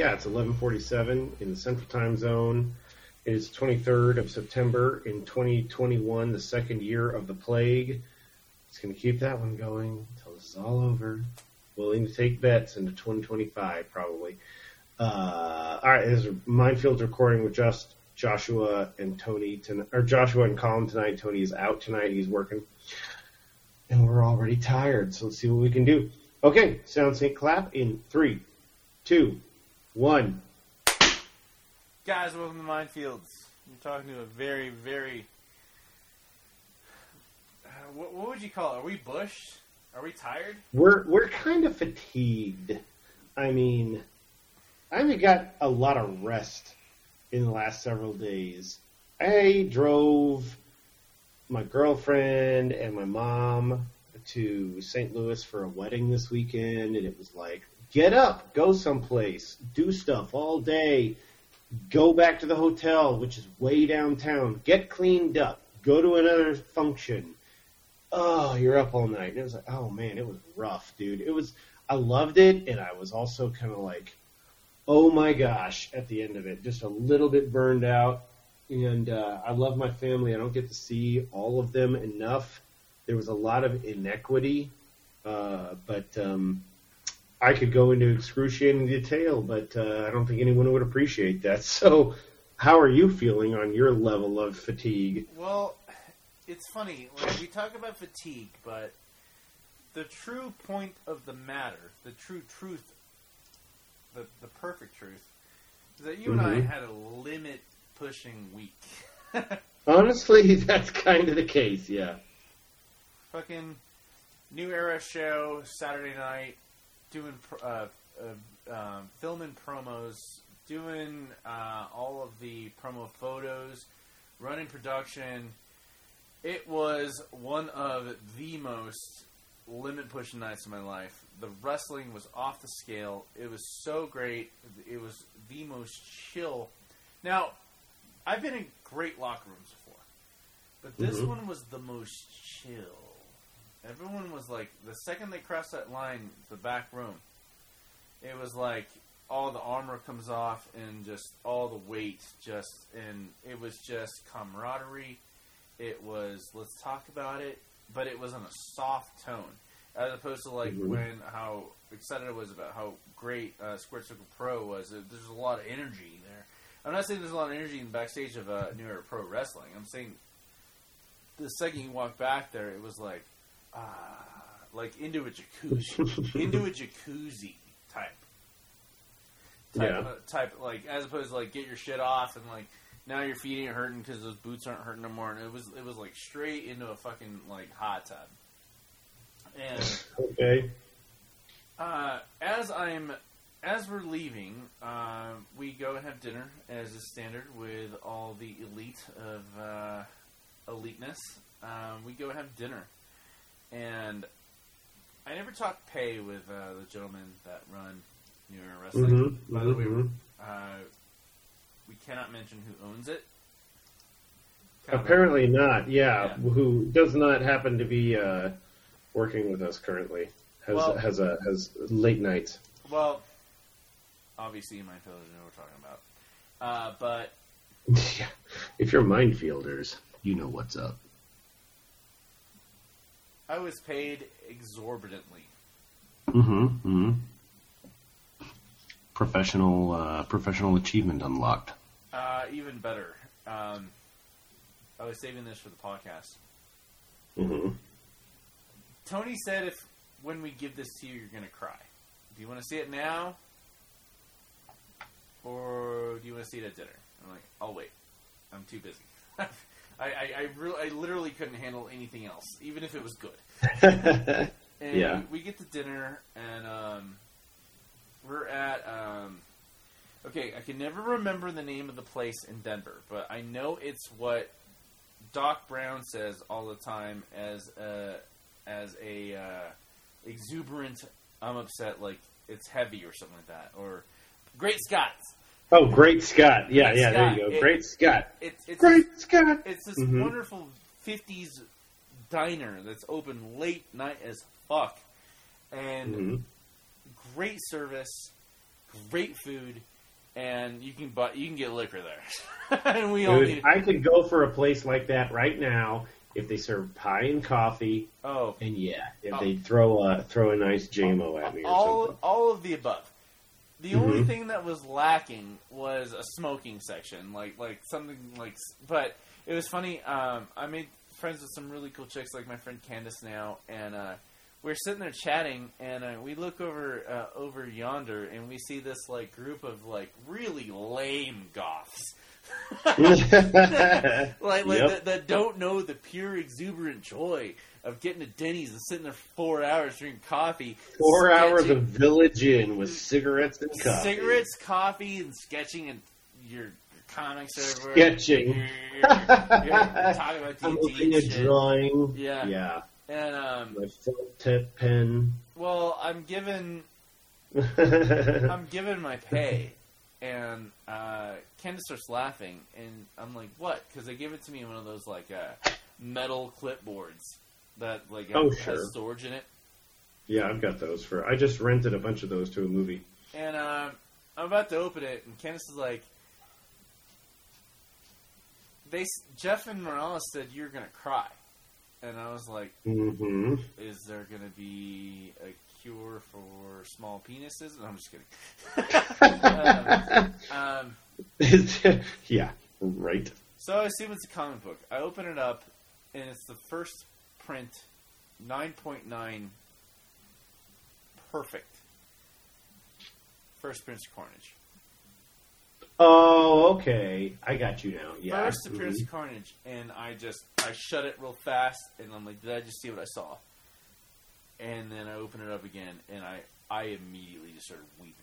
yeah, it's 11:47 in the Central Time Zone. It is 23rd of September in 2021, the second year of the plague. It's going to keep that one going until this is all over. Willing to take bets into 2025, probably. Uh, all right, this is Minefield's recording with just Joshua and Tony tonight, or Joshua and Colin tonight. Tony is out tonight; he's working, and we're already tired. So let's see what we can do. Okay, sound sync clap in three, two, one. Guys, welcome to Minefields. You're talking to a very, very. Uh, what, what would you call it? Are we bushed? Are we tired? We're we're kind of fatigued. I mean, I haven't got a lot of rest in the last several days. I drove my girlfriend and my mom to St. Louis for a wedding this weekend, and it was like, get up, go someplace, do stuff all day, go back to the hotel, which is way downtown, get cleaned up, go to another function. Oh, you're up all night. And it was like, oh man, it was rough, dude. It was, I loved it, and I was also kind of like, oh my gosh, at the end of it, just a little bit burned out. And uh, I love my family. I don't get to see all of them enough. There was a lot of inequity, uh, but um, I could go into excruciating detail, but uh, I don't think anyone would appreciate that. So, how are you feeling on your level of fatigue? Well, it's funny. Like, we talk about fatigue, but the true point of the matter, the true truth, the, the perfect truth, is that you and I Mhm. had a limit pushing week. Honestly, that's kind of the case, yeah. Fucking new era show Saturday night, doing pr- uh, uh, um, filming promos, doing uh, all of the promo photos, running production. It was one of the most limit pushing nights of my life. The wrestling was off the scale. It was so great. It was the most chill. Now, I've been in great locker rooms before, but this Mhm. one was the most chill. Everyone was like, the second they crossed that line, the back room, it was like all the armor comes off and just all the weight just, and it was just camaraderie. It was let's talk about it, but it was on a soft tone, as opposed to like Mhm. when how excited I was about how great uh, Square Circle Pro was. There's a lot of energy there. I'm not saying there's a lot of energy in the backstage of uh, New Era Pro Wrestling. I'm saying the second you walk back there, it was like, ah, like into a jacuzzi, into a jacuzzi type, type, Yeah. uh, type. Like as opposed to like get your shit off and like now your feet ain't hurting because those boots aren't hurting no more. And it was it was like straight into a fucking like hot tub. And Okay. uh, as I'm as we're leaving, uh, we go and have dinner as is standard with all the elite of uh, eliteness. Um, we go have dinner, and I never talked pay with uh, the gentlemen that run New Era Wrestling. Mhm, By the way, mhm. uh, we cannot mention who owns it. Kind of Apparently not. Yeah, Yeah. who does not happen to be uh, working with us currently? Has Well- has a has late nights. well, obviously, might know what we're talking about, uh, but yeah. If you're minefielders, you know what's up. I was paid exorbitantly. Mm-hmm. mm-hmm. Professional uh, professional achievement unlocked. Uh, even better. Um, I was saving this for the podcast. Mm-hmm. Tony said if when we give this to you, you're going to cry. Do you want to see it now? Or do you want to see it at dinner? I'm like, I'll wait. I'm too busy. I, I, I, re- I literally couldn't handle anything else, even if it was good. And Yeah. we get to dinner, and um, we're at. Um, okay, I can never remember the name of the place in Denver, but I know it's what Doc Brown says all the time as a as a uh, exuberant. I'm upset, like it's heavy or something like that, or Great Scots. Oh, Great Scott. Yeah, Great yeah. There you go. It- Great Scott. It's it's Great Scott. it's this Mhm. wonderful '50s diner that's open late night as fuck, and Mhm. great service. great food, and you can buy you can get liquor there, and we all need. I could go for a place like that right now if they serve pie and coffee, Oh, and yeah, if Oh. they throw a throw a nice JMO at me or all something. all of the above. The only Mhm. thing that was lacking was a smoking section, like like something like. But it was funny. Um, I made friends with some really cool chicks, like my friend Candace now, and uh, we are sitting there chatting, and uh, we look over uh, over yonder, and we see this like group of like really lame goths. like like Yep. that, that don't know the pure exuberant joy of getting to Denny's and sitting there for four hours drinking coffee, Four hours sketching- of Village Inn with cigarettes and coffee. cigarettes, coffee, and sketching and your, your comics everywhere. Sketching. You're, you're- you're talking about I'm looking at drawing. Yeah. Yeah. And um, My felt tip pen. well, I'm given I'm I'm given my pay, and uh, Candace starts laughing, and I'm like, "What?" Because they give it to me in one of those like uh, metal clipboards that like Oh, has sure. storage in it. Yeah, I've got those for. I just rented a bunch of those to a movie. And um, I'm about to open it, and Candace is like, "They Jeff and Morales said you're gonna cry," and I was like, hmm "Is there gonna be a cure for small penises?" And I'm just kidding. um, um, yeah, right. so I assume it's a comic book. I open it up, and it's the first print, 9.9, perfect. First Prints of Carnage. Oh, okay. I got you now. Yeah. First appearance of Carnage, and I just I shut it real fast, and I'm like, did I just see what I saw? And then I open it up again, and I I immediately just started weeping.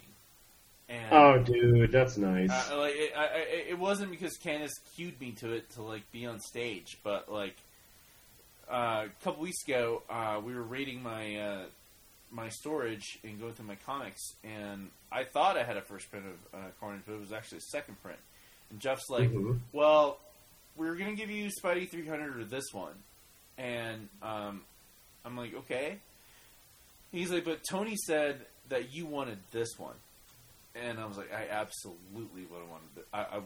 And Oh, dude, that's nice. uh, like it, I, I, it wasn't because Candace cued me to it to like be on stage, but like uh, a couple weeks ago, uh, we were raiding my uh, my storage and going through my comics, and I thought I had a first print of uh, Carnage, but it was actually a second print. And Jeff's like, Mhm. "Well, we are gonna give you Spidey 300 or this one," and um, I'm like, "Okay." He's like, "But Tony said that you wanted this one," and I was like, "I absolutely would have wanted. It. I, I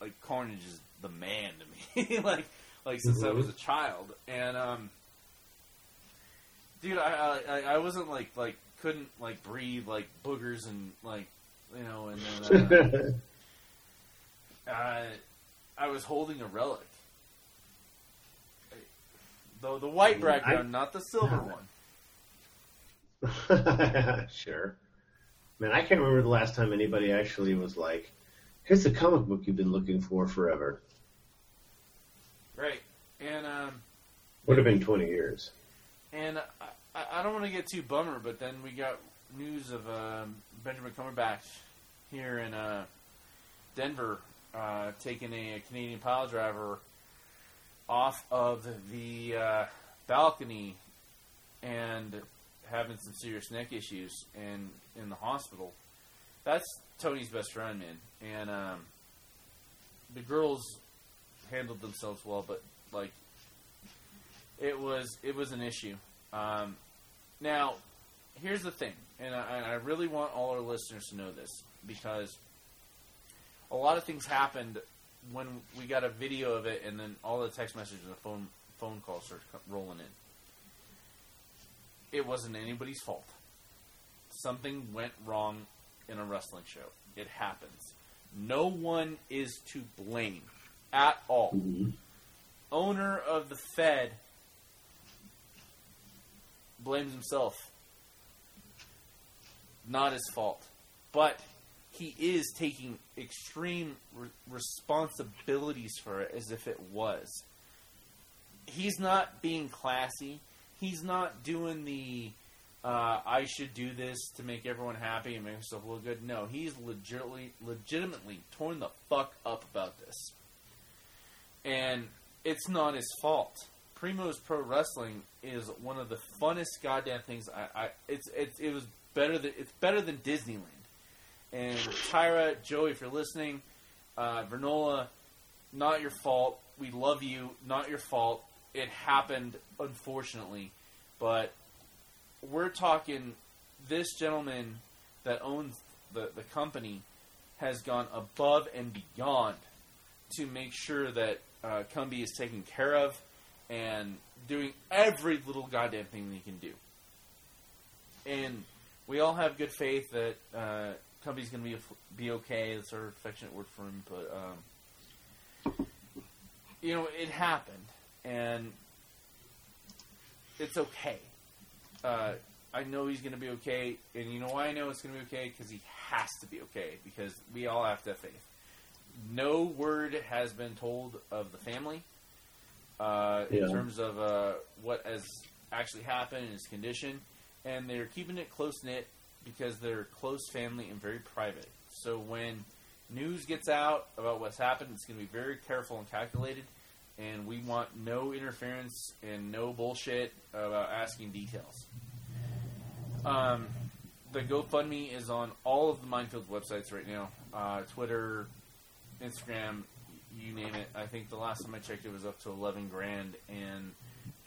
like Carnage is the man to me, like like since I Mhm. was a child, and um." Dude, I, I I wasn't like like couldn't like breathe like boogers and like you know and then uh, uh, I was holding a relic. The the white I- background, not the silver one. sure. Man, I can't remember the last time anybody actually was like, "Here's the comic book you've been looking for forever." Right. And um Would have been twenty years. and I, I- don't want to get too bummer, but then we got news of um, Benjamin Cumberbatch here in uh, Denver uh, taking a, Canadian pile driver off of the uh, balcony and having some serious neck issues and in the hospital. That's Tony's best friend, man. And um, the girls handled themselves well, but like it was it was an issue. Um, now, here's the thing, and I, I really want all our listeners to know this because a lot of things happened when we got a video of it, and then all the text messages and the phone phone calls started rolling in. It wasn't anybody's fault. Something went wrong in a wrestling show. It happens. No one is to blame at all Mhm. owner of the Fed blames himself. Not his fault. But he is taking extreme re- responsibilities for it as if it was. He's not being classy. He's not doing the uh, I should do this to make everyone happy and make myself look good. No, he's legitimately, legitimately torn the fuck up about this and it's not his fault. Primo's Pro Wrestling is one of the funnest goddamn things. I, I it's, it's it was better than it's better than Disneyland. And Tyra, Joey, if you're listening, uh, Vernola, not your fault. We love you. Not your fault. It happened, unfortunately, but we're talking this gentleman that owns the the company has gone above and beyond to make sure that uh, Cumby is taken care of and doing every little goddamn thing they can do. And we all have good faith that uh, Cumby's going to be be okay. That's our affectionate word for him, but um, you know it happened, and it's okay. Uh, I know he's going to be okay, and you know why I know it's going to be okay? Because he has to be okay, because we all have to have faith. No word has been told of the family uh, in Yeah. terms of uh, what has actually happened and his condition, and they're keeping it close knit because they're close family and very private. So when news gets out about what's happened, it's going to be very careful and calculated, and we want no interference and no bullshit about asking details. Um, the GoFundMe is on all of the Minefield websites right now uh, Twitter, Instagram, you name it. I think the last time I checked, it was up to 11 grand. And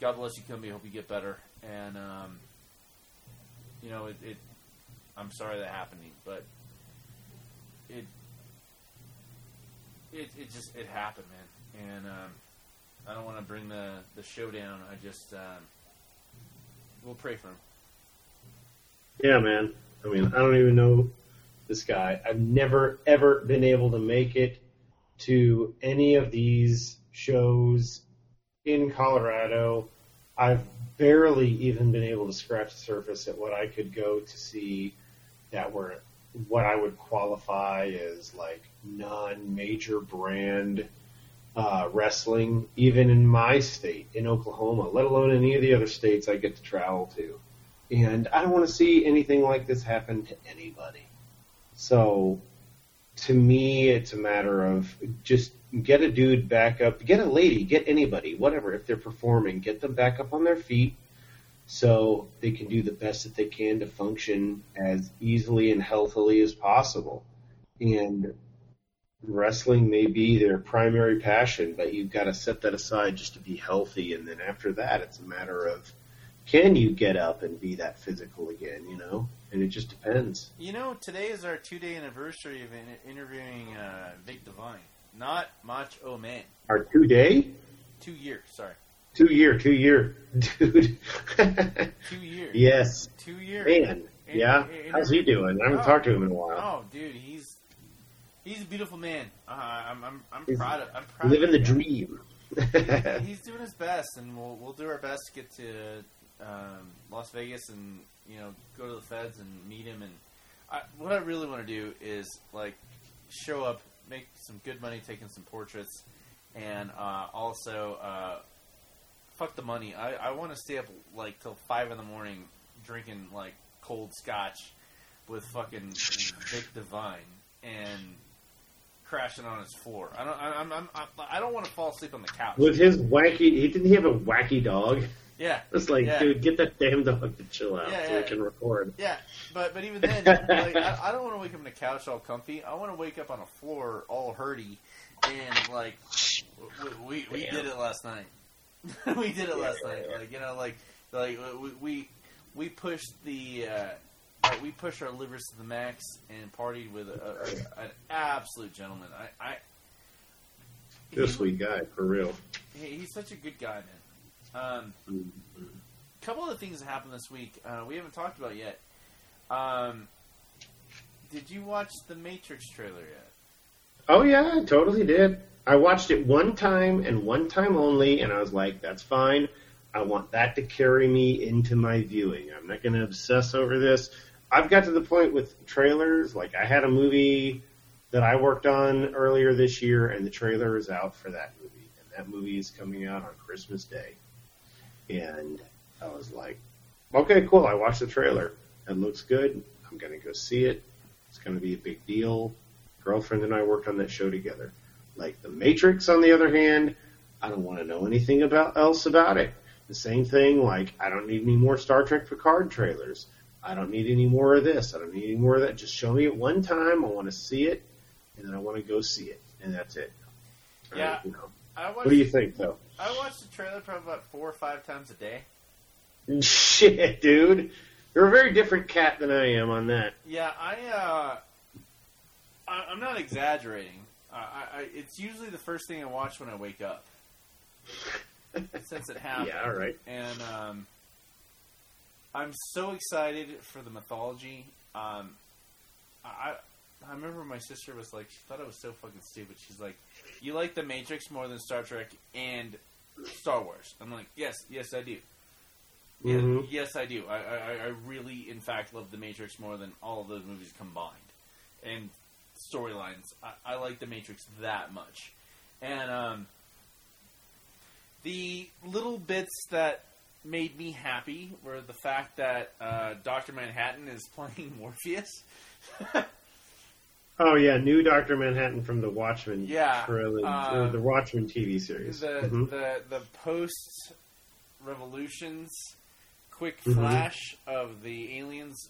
God bless you, Cumby. Hope you get better. And, um, you know, it, it, I'm sorry that happened, to you, but it, it, it just, it happened, man. And, um, I don't want to bring the, the show down. I just, um, we'll pray for him. Yeah, man. I mean, I don't even know this guy. I've never ever been able to make it to any of these shows in Colorado. I've barely even been able to scratch the surface at what I could go to see that were what I would qualify as like non-major brand uh, wrestling, even in my state, in Oklahoma, let alone any of the other states I get to travel to. And I don't want to see anything like this happen to anybody. So, to me, it's a matter of just get a dude back up, get a lady, get anybody, whatever. If they're performing, get them back up on their feet so they can do the best that they can to function as easily and healthily as possible. And wrestling may be their primary passion, but you've got to set that aside just to be healthy. And then after that, it's a matter of can you get up and be that physical again, you know? And it just depends. You know, today is our two day anniversary of in- interviewing uh, Vic Devine, Not Macho Man. Our two day? Two years, sorry. Two year, two year, dude. Two years. yes. Two years. Man. In- Yeah. in- How's he doing? I haven't Oh. talked to him in a while. Oh, dude, he's he's a beautiful man. Uh, I'm I'm I'm He's proud of I'm proud Living of the dream. He's doing his best, and we'll we'll do our best to get to um, Las Vegas and you know go to the feds and meet him. And I, what I really want to do is like show up, make some good money taking some portraits, and uh, also uh, fuck the money. I, I want to stay up like till five in the morning drinking like cold scotch with fucking Vic Divine and crashing on his floor. I don't. I, I'm, I'm, I, don't want to fall asleep on the couch. With his wacky, he didn't he have a wacky dog? Yeah, It's like, Yeah. dude, get that damn dog to chill out Yeah, so yeah. we can record. yeah, but but even then, like, I, I don't want to wake up on the couch all comfy. I want to wake up on a floor all hurdy, and like we we, we did it last night. we did it last night. Like you know, like like we we, we pushed the. Uh, like, we pushed our livers to the max and partied with a, a, an absolute gentleman. I, I Good he- sweet guy, for real. he- he's such a good guy, man. Um, couple of the things that happened this week uh, we haven't talked about yet. Um, did you watch the Matrix trailer yet? Oh yeah, I totally did. I watched it one time and one time only, and I was like, that's fine. I want that to carry me into my viewing. I'm not going to obsess over this. I've got to the point with trailers. Like I had a movie that I worked on earlier this year, and the trailer is out for that movie, and that movie is coming out on Christmas Day. And I was like, okay, cool. I watched the trailer. It looks good. I'm going to go see it. It's going to be a big deal. Girlfriend and I worked on that show together. Like The Matrix, on the other hand, I don't want to know anything about else about it. The same thing, like I don't need any more Star Trek Picard trailers. I don't need any more of this. I don't need any more of that. Just show me it one time. I want to see it, and then I want to go see it, and that's it. Yeah. I- you know. I watched. What do you think, though? I watched the trailer probably about four or five times a day. Shit, dude. You're a very different cat than I am on that. Yeah, I uh, I, I'm not exaggerating. I, I, it's usually the first thing I watch when I wake up. Since it happened. Yeah, all right. And um, I'm so excited for the mythology. Um, I I remember my sister was like, she thought I was so fucking stupid. She's like, "You like the Matrix more than Star Trek and Star Wars?" I'm like, "Yes, yes, I do. Yeah, Mhm. yes, I do. I, I, I really, in fact, love the Matrix more than all of those movies combined. And storylines, I, I like the Matrix that much. And um, the little bits that made me happy were the fact that uh, Doctor Manhattan is playing Morpheus. Oh yeah, new Doctor Manhattan from the Watchmen Yeah, trilogy, uh, the Watchmen TV series. the Mhm. the the post revolutions quick Mhm. flash of the aliens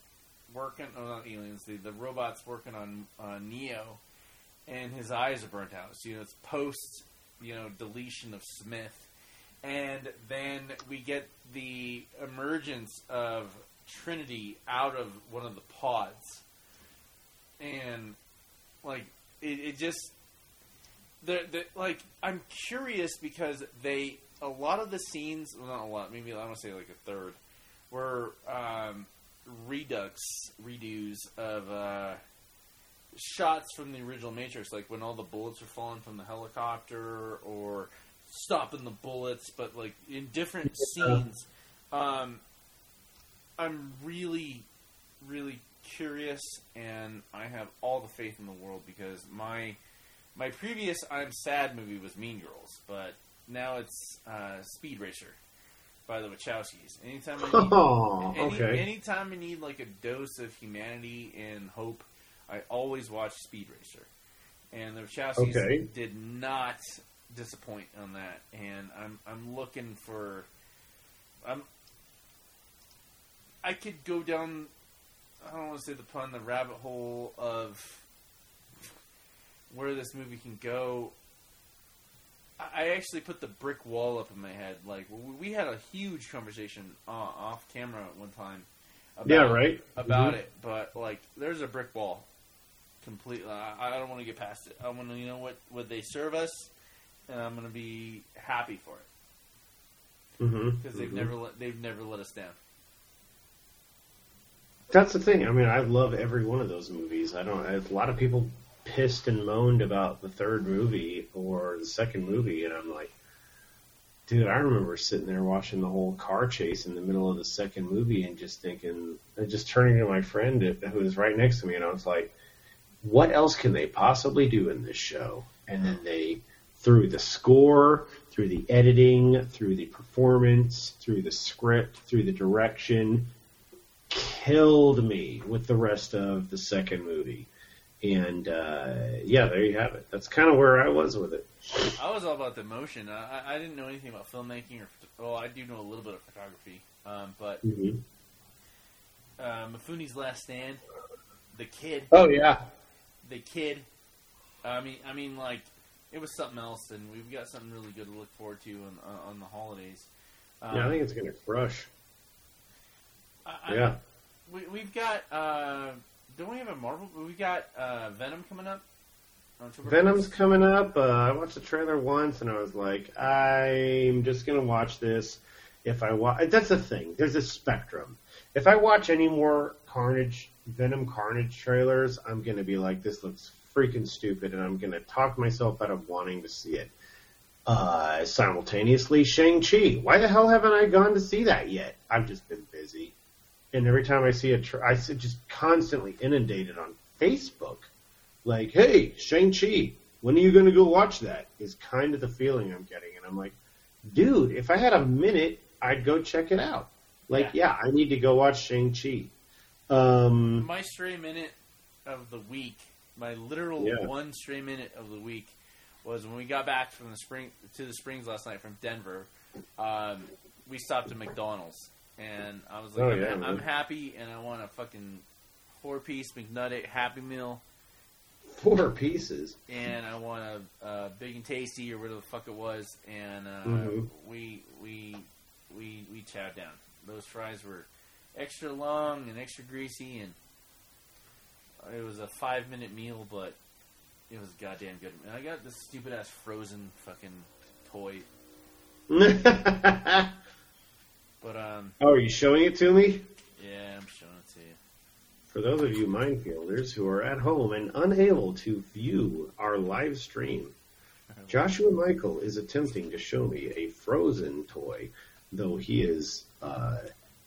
working oh not aliens the, the robots working on uh, neo and his eyes are burnt out so you know it's post you know deletion of smith and then we get the emergence of trinity out of one of the pods and like it, it just the, the like I'm curious because they a lot of the scenes well, not a lot maybe I want to say like a third were um, redux redos of uh, shots from the original Matrix like when all the bullets are falling from the helicopter or stopping the bullets but like in different scenes um, I'm really really curious and I have all the faith in the world because my my previous I'm Sad movie was Mean Girls, but now it's uh, Speed Racer by the Wachowskis. Anytime I need, Oh, any, okay. anytime I need like a dose of humanity and hope, I always watch Speed Racer. And the Wachowskis Okay. did not disappoint on that, and I'm I'm looking for I'm I could go down I don't want to say the pun the rabbit hole of where this movie can go. I- actually put the brick wall up in my head. Like we had a huge conversation uh, off camera at one time. About, Yeah, right. About Mhm. it, but like there's a brick wall. Completely, I, I don't want to get past it. I want to, you know, what what they serve us, and I'm going to be happy for it because they've mhm. never let they've never let us down. That's the thing. I mean, I love every one of those movies. I don't. A lot of people pissed and moaned about the third movie or the second movie, and I'm like, dude, I remember sitting there watching the whole car chase in the middle of the second movie and just thinking, and just turning to my friend who was right next to me, and I was like, what else can they possibly do in this show? And then they, through the score, through the editing, through the performance, through the script, through the direction, killed me with the rest of the second movie. And uh, yeah, there you have it. That's kind of where I was with it. I was all about the emotion. I, I- I didn't know anything about filmmaking or well, I do know a little bit of photography, um, but Mm-hmm. uh, Mifune's Last Stand, the kid, Oh yeah, the kid. I mean, I mean, like it was something else, and we've got something really good to look forward to on, uh, on the holidays. Um, yeah. I think it's gonna crush. I- I- Yeah. we, we've got. Uh, don't we have a Marvel? We got uh, Venom coming up. Venom's 1st. coming up. Uh, I watched the trailer once, and I was like, I'm just gonna watch this. If I watch, that's the thing. There's a spectrum. If I watch any more Carnage, Venom Carnage trailers, I'm gonna be like, this looks freaking stupid, and I'm gonna talk myself out of wanting to see it. Uh, simultaneously, Shang Chi. Why the hell haven't I gone to see that yet? I've just been busy, and every time I see a, tra- I see just constantly inundated on Facebook like, hey, Shang-Chi, when are you going to go watch that? Is kind of the feeling I'm getting. And I'm like, dude, if I had a minute, I'd go check it out. Like, yeah, I need to go watch Shang-Chi. Um, my stray minute of the week, my literal Yeah. one stray minute of the week, was when we got back from the spring to the Springs last night from Denver. Um, we stopped at McDonald's, and I was like, Oh, I'm, yeah, I'm happy, and I want a fucking four piece McNugget Happy Meal, four pieces. and I want a, a big and tasty or whatever the fuck it was, and uh, Mhm. we we we we chowed down. Those fries were extra long and extra greasy, and it was a five minute meal, but it was goddamn good. And I got this stupid ass Frozen fucking toy. oh, But um, are you showing it to me? yeah, I'm showing it to you. For those of you minefielders who are at home and unable to view our live stream, Joshua Michael is attempting to show me a frozen toy, though he is uh,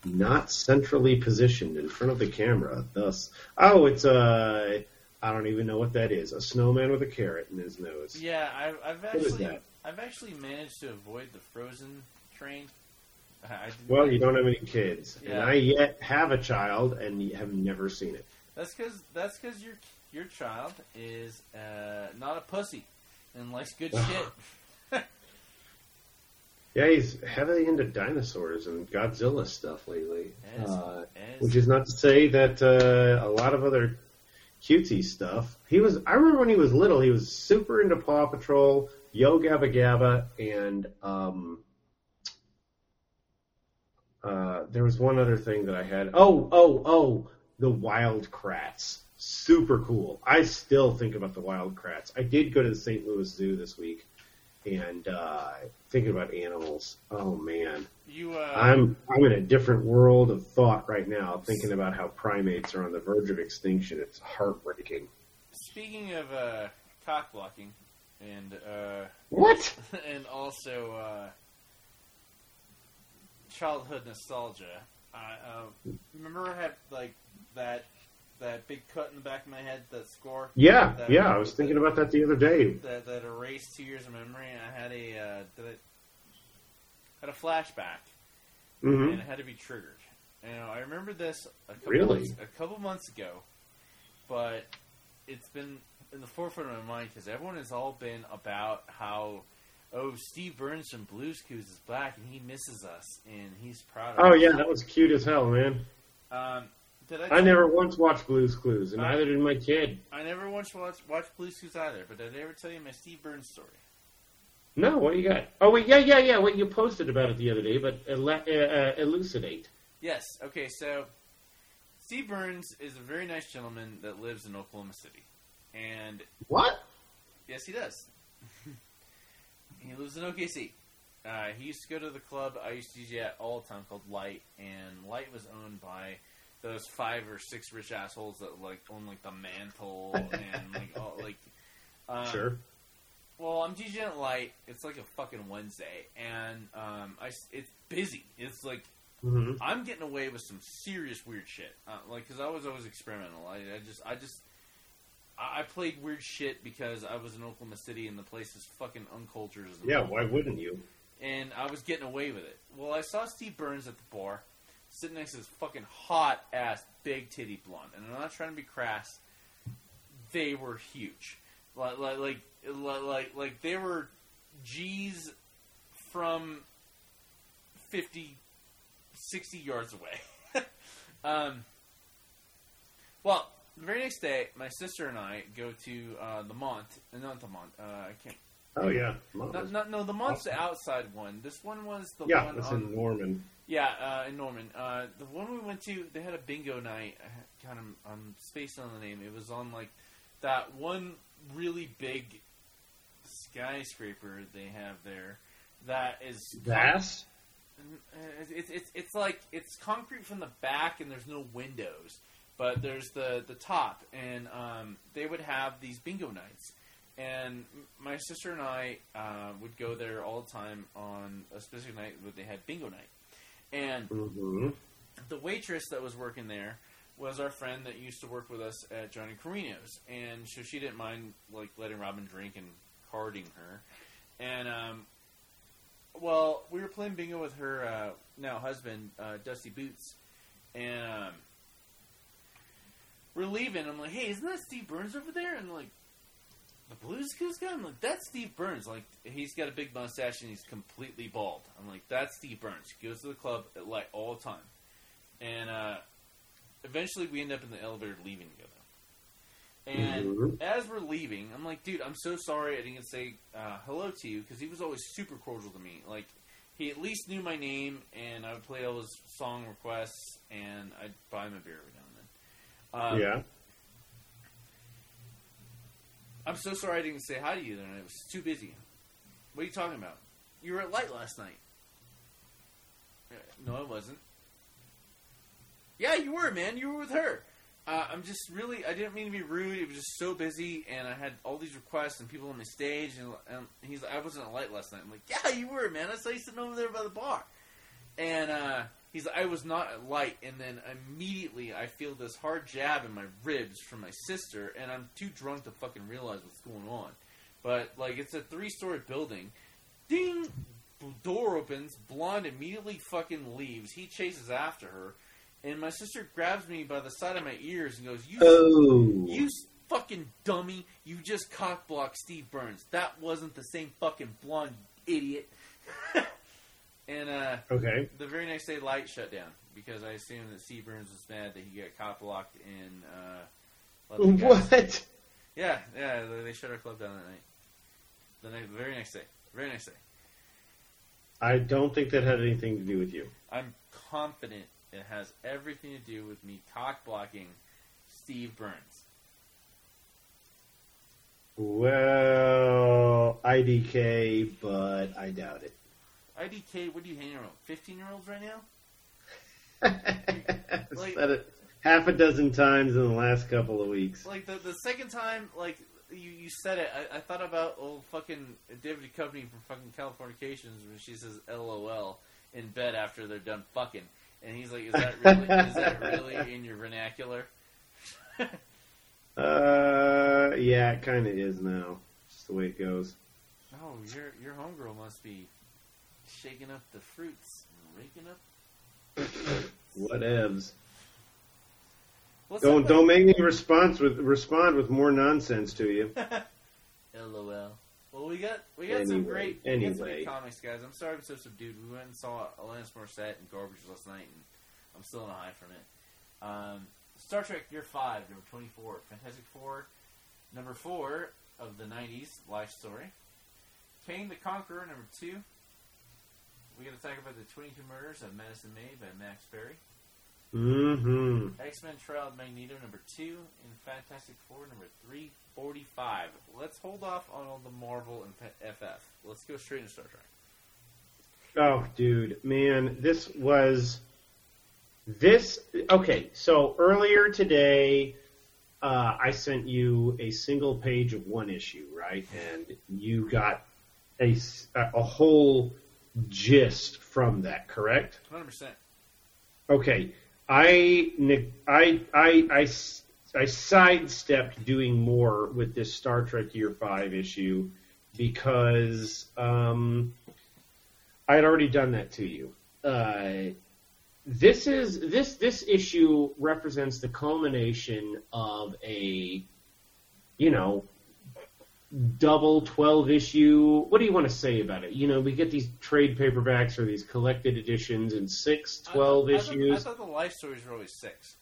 not centrally positioned in front of the camera. Thus, oh, it's a. I don't even know what that is. A snowman with a carrot in his nose. Yeah, I've, I've actually I've actually managed to avoid the Frozen train. I, Well, you don't have any kids, and I yet have a child and have never seen it. That's because that's because your your child is uh, not a pussy and likes good shit. Yeah, he's heavily into dinosaurs and Godzilla stuff lately. As- Uh, as- which is not to say that uh, a lot of other cutesy stuff. He was. I remember when he was little, he was super into Paw Patrol, Yo Gabba Gabba, and um, uh, there was one other thing that I had. Oh, oh, oh, the Wild Kratts. Super cool. I still think about the Wild Kratts. I did go to the St. Louis Zoo this week, and uh, thinking about animals. Oh man. you uh, I'm I'm in a different world of thought right now, thinking about how primates are on the verge of extinction. It's heartbreaking. speaking of uh, cock blocking and uh, What? and also uh, childhood nostalgia. I uh, remember I had like that that big cut in the back of my head, that score. Yeah, That- yeah. I was thinking about that the other day. that that erased two years of memory. And I had a uh, that had a flashback, hmm and it had to be triggered. You know, I remember this a couple Really? months, a couple months ago, but it's been in the forefront of my mind because everyone has all been about how. Oh, Steve Burns from Blues Clues is back, and he misses us, and he's proud of Oh us. yeah, that was cute as hell, man. Um, did I? I never once watched Blue's Clues, and I- neither did my kid. I never once watched watched Blues Clues either. But did I ever tell you my Steve Burns story? No, what do you got? Oh wait, yeah, yeah, yeah. What you posted about it the other day, but ele- uh, uh, elucidate. Yes. Okay. So, Steve Burns is a very nice gentleman that lives in Oklahoma City, and What? yes, he does. he lives in OKC. Uh, he used to go to the club I used to DJ at all the time called Light, and Light was owned by those five or six rich assholes that like own like the mantle and like all like. Um, sure. Well, I'm DJing at Light. It's like a fucking Wednesday, and um, I it's busy. It's like hmm I'm getting away with some serious weird shit. Uh, like, because I was always experimental. I, I just, I just, I played weird shit because I was in Oklahoma City and the place is fucking uncultured. as Yeah. Why wouldn't you? And I was getting away with it. Well, I saw Steve Burns at the bar, sitting next to this fucking hot ass big titty blonde, and I'm not trying to be crass. They were huge, like, like, like, like, like, like they were G's from 50, 60 yards away. um, well, the very next day, my sister and I go to uh, the Mont, uh, not the Mont. Uh, I can't. Oh yeah. Mom Not, was- not, no, the Mont's the outside one. This one was the yeah, one on. in Norman. Yeah, uh, in Norman. Uh, the one we went to, they had a bingo night. I had- God, I'm, spaced on the name. It was on like that one really big skyscraper they have there. That is Bass. it's, it's it's like it's concrete from the back and there's no windows, but there's the the top, and um, they would have these bingo nights, and my sister and I uh, would go there all the time on a specific night where they had bingo night, and hmm the waitress that was working there was our friend that used to work with us at Johnny Carino's, and so she didn't mind like letting Robin drink and carding her, and um, well, we were playing bingo with her uh, now husband uh, Dusty Boots, and um, we're leaving. I'm like, hey, isn't that Steve Burns over there? And like. The Blues Clues guy? I'm like, that's Steve Burns. Like, he's got a big mustache and he's completely bald. I'm like, that's Steve Burns. He goes to the club at like all the time. And uh, eventually we end up in the elevator leaving together. And Mhm. as we're leaving, I'm like, dude, I'm so sorry I didn't say uh, hello to you because he was always super cordial to me. Like, he at least knew my name, and I would play all his song requests, and I'd buy him a beer every now and then. Um, yeah. I'm so sorry I didn't say hi to you then. I was too busy. What are you talking about? You were at Light last night. Uh, No, I wasn't. Yeah, you were, man. You were with her. Uh, I'm just really, I didn't mean to be rude. It was just so busy, and I had all these requests and people on my stage, and, and he's like, I wasn't at Light last night. I'm like, yeah, you were, man. I saw you sitting over there by the bar. And uh, he's like, I was not at Light, and then immediately I feel this hard jab in my ribs from my sister, and I'm too drunk to fucking realize what's going on. But, like, it's a three story building. Ding! Door opens, blonde immediately fucking leaves. He chases after her, and my sister grabs me by the side of my ears and goes, "You, Oh, you fucking dummy! You just cockblocked Steve Burns. That wasn't the same fucking blonde idiot." and uh, okay. the very next day, light shut down because I assume that Steve Burns was mad that he got cockblocked in. Uh, let the guys- What? Yeah, yeah, they- they shut our club down that night. The, night, the very next day. Very next day. I don't think that had anything to do with you. I'm confident it has everything to do with me cock blocking Steve Burns. Well, IDK, but I doubt it. IDK, what do you hang around? 15 year olds right now? Like- said it half a dozen times in the last couple of weeks. Like, the, the second time, like, you, you said it, I, I thought about old fucking David Duchovny from fucking Californications when she says LOL in bed after they're done fucking. And he's like, is that really, is that really in your vernacular? Uh, yeah, it kind of is now. Just the way it goes. Oh, your your homegirl must be shaking up the fruits and raking up. Whatevs. What's Don't don't make me respond with respond with more nonsense to you. LOL. Well, we got we got some great we got some great comics, guys. I'm sorry I'm so subdued. We went and saw Alanis Morissette and Garbage last night, and I'm still in a high from it. Um, Star Trek Year Five, number twenty-four, Fantastic Four, number four of the '90s life story. Kang the Conqueror, number two. We got to talk about the 22 murders of Madison May by Max Barry. Mm-hmm. X Men Trial of Magneto number two, and Fantastic Four number three forty five. Let's hold off on all the Marvel and FF. Let's go straight into Star Trek. Oh, dude, man, this was this. Okay, so earlier today, uh, I sent you a single page of one issue, right? And you got a a whole gist from that, correct? Hundred percent. Okay, I I, I, I, I sidestepped doing more with this Star Trek Year Five issue because um, I had already done that to you. Uh, this is this this issue represents the culmination of a you know double 12 issue. What do you want to say about it? You know we get these trade paperbacks or these collected editions in 6 12 I thought, I thought, issues. I thought the life stories were always six.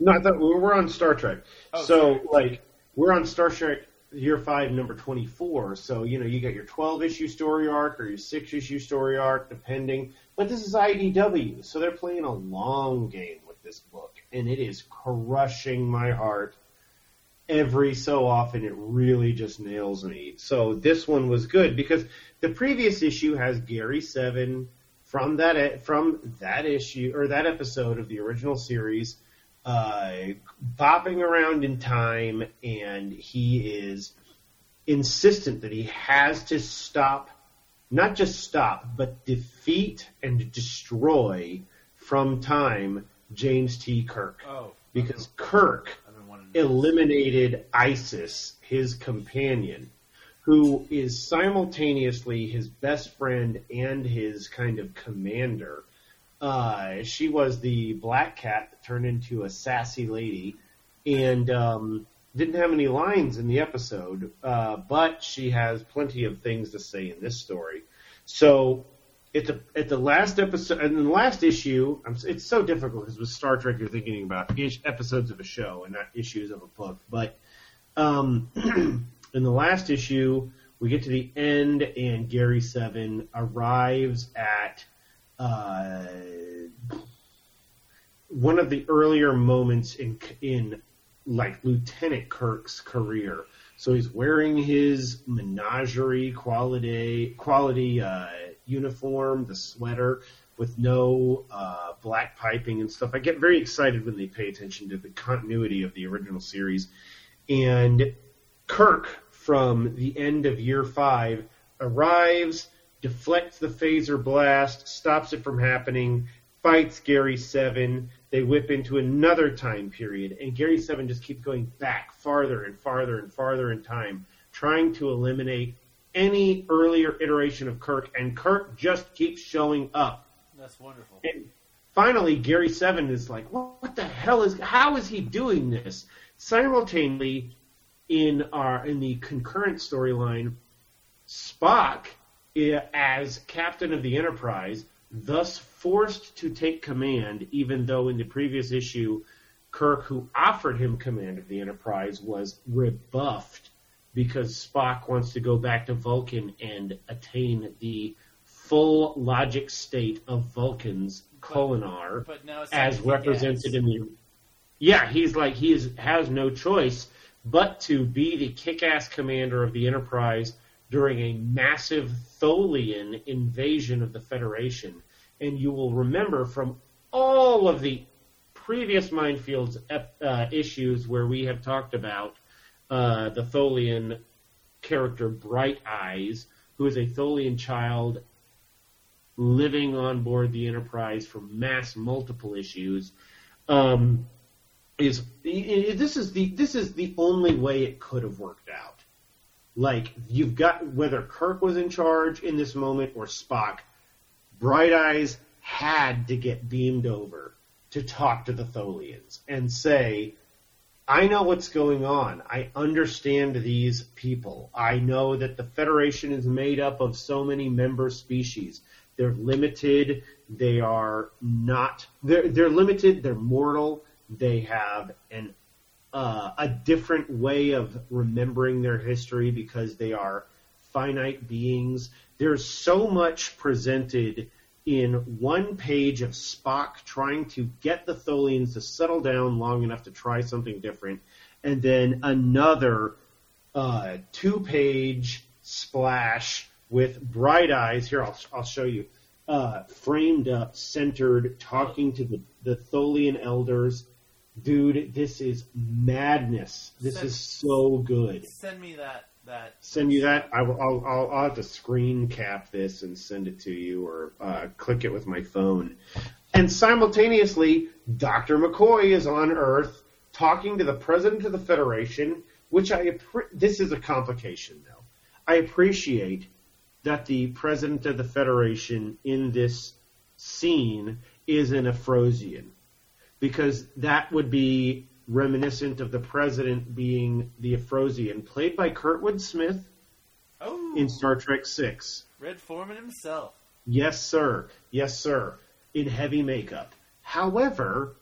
no i thought we're on star trek. Oh, so sorry. like we're on star trek year 5 number 24 so you know you got your 12 issue story arc or your 6 issue story arc depending. But this is idw so they're playing a long game with this book and it is crushing my heart every so often it really just nails me. So this one was good because the previous issue has Gary Seven from that from that issue or that episode of the original series uh, bopping around in time, and he is insistent that he has to stop, not just stop, but defeat and destroy from time James T. Kirk Oh, because Kirk eliminated Isis, his companion, who is simultaneously his best friend and his kind of commander. Uh, she was the black cat that turned into a sassy lady and um, didn't have any lines in the episode, uh, but she has plenty of things to say in this story. So at the at the last episode and the last issue, I'm, it's so difficult because with Star Trek you're thinking about ish, episodes of a show and not issues of a book. But um, in the last issue, we get to the end, and Gary Seven arrives at uh, one of the earlier moments in in like Lieutenant Kirk's career. So he's wearing his menagerie quality quality uh, uniform, the sweater with no uh, black piping and stuff. I get very excited when they pay attention to the continuity of the original series. And Kirk, from the end of year five, arrives, deflects the phaser blast, stops it from happening, fights Gary Seven. They whip into another time period, and Gary Seven just keeps going back farther and farther and farther in time, trying to eliminate any earlier iteration of Kirk, and Kirk just keeps showing up. That's wonderful. And finally, Gary Seven is like, "What, the hell is? How is he doing this?" Simultaneously, in our in the concurrent storyline, Spock, eh, as captain of the Enterprise, thus forced to take command, even though in the previous issue, Kirk, who offered him command of the Enterprise, was rebuffed because Spock wants to go back to Vulcan and attain the full logic state of Vulcan's now as represented in the yeah he's like he is, has no choice but to be the kick-ass commander of the enterprise during a massive tholian invasion of the federation. And you will remember from all of the previous minefields uh, issues where we have talked about uh, the tholian character bright eyes who is a tholian child living on board the Enterprise for mass multiple issues, um, is this is the this is the only way it could have worked out. Like you've got whether Kirk was in charge in this moment or Spock, Bright Eyes had to get beamed over to talk to the Tholians and say, I know what's going on. I understand these people. I know that the Federation is made up of so many member species. They're limited. They are not. They're they're limited. They're mortal. They have an uh, a different way of remembering their history because they are finite beings. There's so much presented in one page of Spock trying to get the Tholians to settle down long enough to try something different, and then another uh, two-page splash with bright eyes. Here, I'll I'll show you. Uh, framed up, centered, talking to the the Tholian elders. Dude, this is madness. This Send- is so good. Send me that that. Send you that. I will, I'll, I'll, I'll have to screen cap this and send it to you, or uh, click it with my phone. And simultaneously, Dr. McCoy is on Earth talking to the president of the Federation, which I this is a complication though. I appreciate that the president of the Federation in this scene is an Efrosian, because that would be reminiscent of the president being the Efrosian, played by Kurtwood Smith Oh, in Star Trek Six. Red Foreman himself. Yes, sir. Yes, sir. In heavy makeup. However,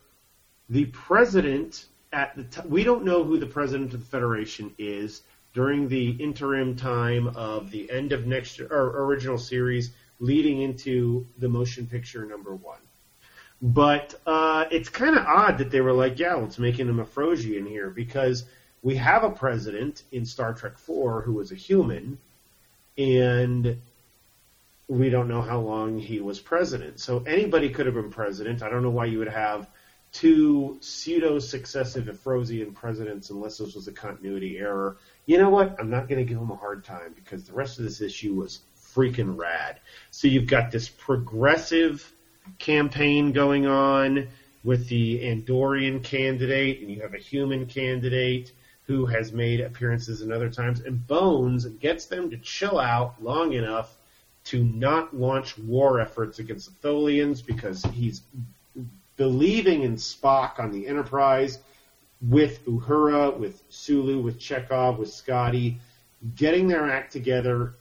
the president at the t- we don't know who the president of the Federation is during the interim time of the end of next or original series leading into the motion picture number one. But uh, it's kind of odd that they were like, yeah, let's make him a Frosian here because we have a president in Star Trek 4 who was a human, and we don't know how long he was president. So anybody could have been president. I don't know why you would have two pseudo successive Efrosian presidents unless this was a continuity error. You know what? I'm not going to give him a hard time because the rest of this issue was freaking rad. So you've got this progressive campaign going on with the Andorian candidate, and you have a human candidate who has made appearances in other times, and Bones gets them to chill out long enough to not launch war efforts against the Tholians because he's believing in Spock on the Enterprise with Uhura, with Sulu, with Chekhov, with Scotty, getting their act together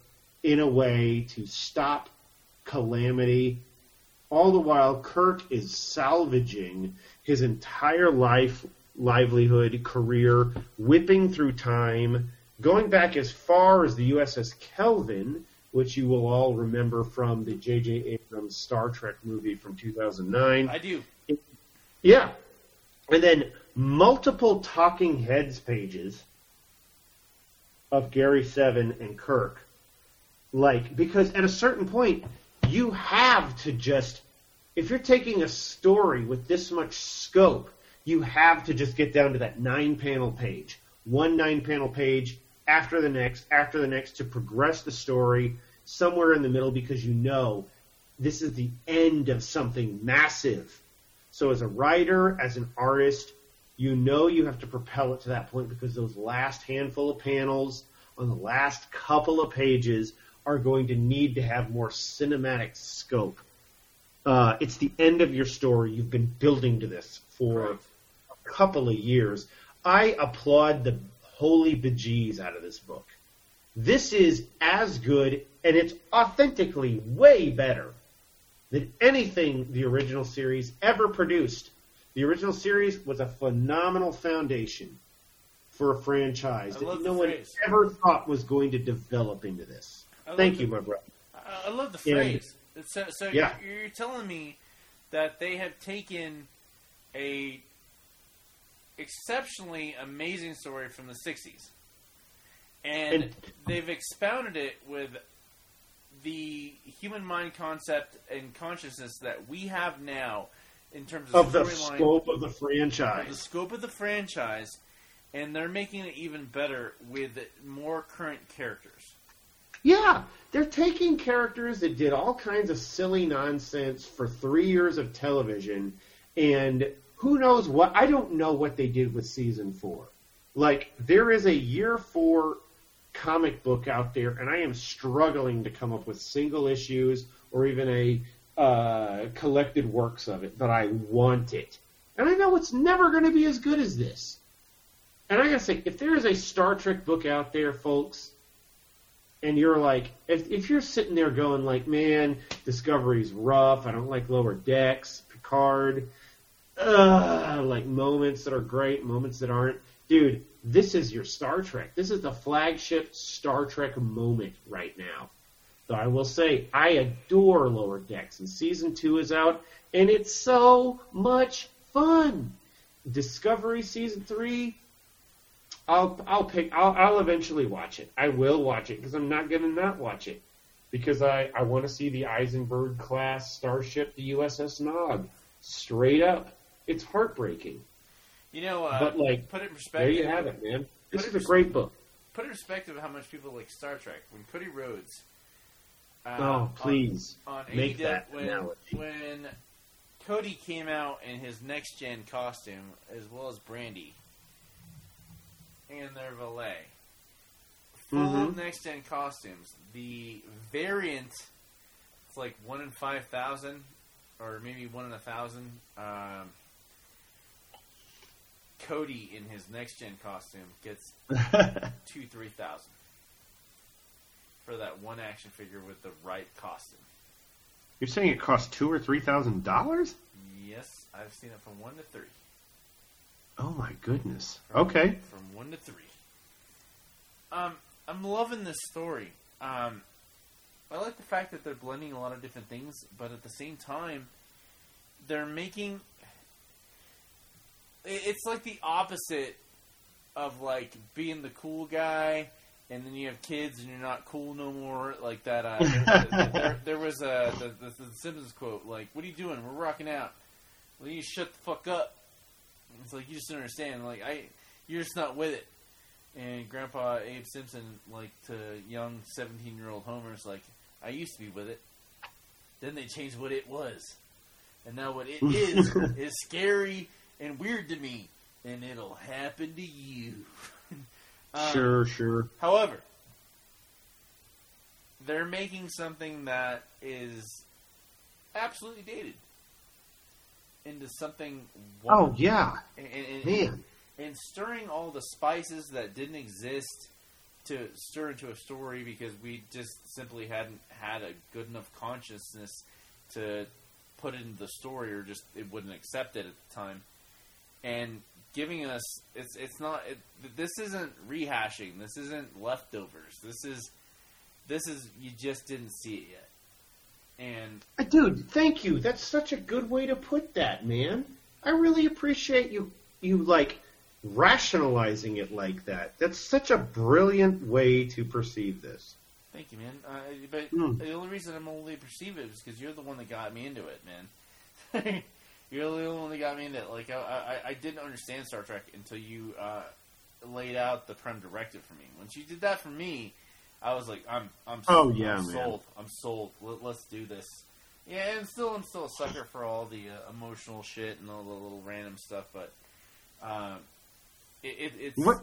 in a way to stop calamity. All the while, Kirk is salvaging his entire life, livelihood, career, whipping through time, going back as far as the USS Kelvin, which you will all remember from the J.J. Abrams Star Trek movie from 2009. I do. Yeah. and then multiple talking heads pages of Gary Seven and Kirk. Like, because at a certain point, you have to just, if you're taking a story with this much scope, you have to just get down to that nine panel page. One nine panel page after the next, after the next to progress the story somewhere in the middle because you know this is the end of something massive. So as a writer, as an artist, you know you have to propel it to that point because those last handful of panels on the last couple of pages are going to need to have more cinematic scope. Uh, it's the end of your story. You've been building to this for Right. a couple of years. I applaud the holy bejeez out of this book. This is as good, and it's authentically way better than anything the original series ever produced. The original series was a phenomenal foundation for a franchise I that no one phrase. ever thought was going to develop into this. I Thank the- you, my brother. I love the And- phrase. So, so Yeah. you're, you're telling me that they have taken a exceptionally amazing story from the '60s, and, And- they've expounded it with the human mind concept and consciousness that we have now in terms of, Of the scope of the of the scope of the franchise, and they're making it even better with more current characters. Yeah, they're taking characters that did all kinds of silly nonsense for three years of television, and who knows what? I don't know what they did with season four. Like, there is a year four comic book out there, and I am struggling to come up with single issues or even a uh, collected works of it, but I want it. And I know it's never going to be as good as this. And I gotta say, if there is a Star Trek book out there, folks, and you're like, if, if you're sitting there going like, man, Discovery's rough, I don't like Lower Decks, Picard, like moments that are great, moments that aren't, dude, this is your Star Trek. This is the flagship Star Trek moment right now. Though I will say, I adore Lower Decks, and season two is out, and it's so much fun. Discovery season three, I'll I'll pick I'll I'll eventually watch it. I will watch it because I'm not gonna not watch it because I I want to see the Eisenberg class starship, the USS Nog, straight up. It's heartbreaking, You know, uh, but like put it in perspective. there you have it, man. This is a great book. Put in perspective how much people like Star Trek. When Cody Rhodes. Uh, Oh, please On, on make that when, analogy. when Cody came out in his next gen costume, as well as Brandi and their valet, full Mhm. next gen costumes. The variant, it's like one in five thousand, or maybe one in a thousand. Um, Cody in his next gen costume gets two three thousand for that one action figure with the right costume. You're saying it costs two or three thousand dollars? Yes, I've seen it from one to three. Oh my goodness. From- Okay. From one to three. Um, I'm loving this story. Um, I like the fact that they're blending a lot of different things, but at the same time, they're making. It's like the opposite of like being the cool guy, and then you have kids and you're not cool no more. Like that. Uh, there, there, there was a the, the, the Simpsons quote like, "What are you doing? We're rocking out." Well, you shut the fuck up. It's like you just don't understand. Like I, you're just not with it. And Grandpa Abe Simpson, like to young seventeen-year-old Homer's, like, I used to be with it. Then they changed what it was, and now what it is is scary and weird to me, and it'll happen to you. Um, Sure, sure. However, they're making something that is absolutely dated into something. Oh yeah, and, and, and, man. and stirring all the spices that didn't exist to stir into a story because we just simply hadn't had a good enough consciousness to put it into the story or just it wouldn't accept it at the time. And giving us it's it's not it, this isn't rehashing. This isn't leftovers. This is this is you just didn't see it yet and Uh, Dude, thank you. That's such a good way to put that, man. I really appreciate you you like rationalizing it like that. That's such a brilliant way to perceive this. Thank you, man. Uh, but Mm. the only reason I'm only perceive it is because you're the one that got me into it, man. you're the only one that got me into it. Like I, I, I didn't understand Star Trek until you uh, laid out the prem directive for me. Once you did that for me, I was like, I'm, I'm, Oh, I'm man. sold. I'm sold. Let, let's do this. Yeah, and still, I'm still a sucker for all the uh, emotional shit and all the little random stuff, but um, it, it, it's What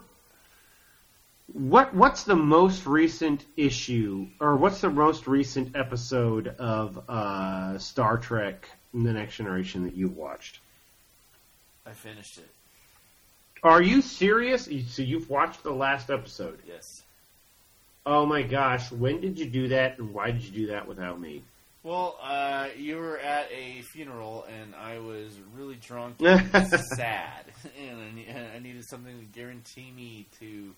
what what's the most recent issue or what's the most recent episode of uh, Star Trek The Next Generation that you've watched? I finished it. Are you serious? You- So you've watched the last episode? Yes. Oh my gosh, when did you do that and why did you do that without me? Well, uh, you were at a funeral, and I was really drunk and sad, and I, ne- and I needed something to guarantee me to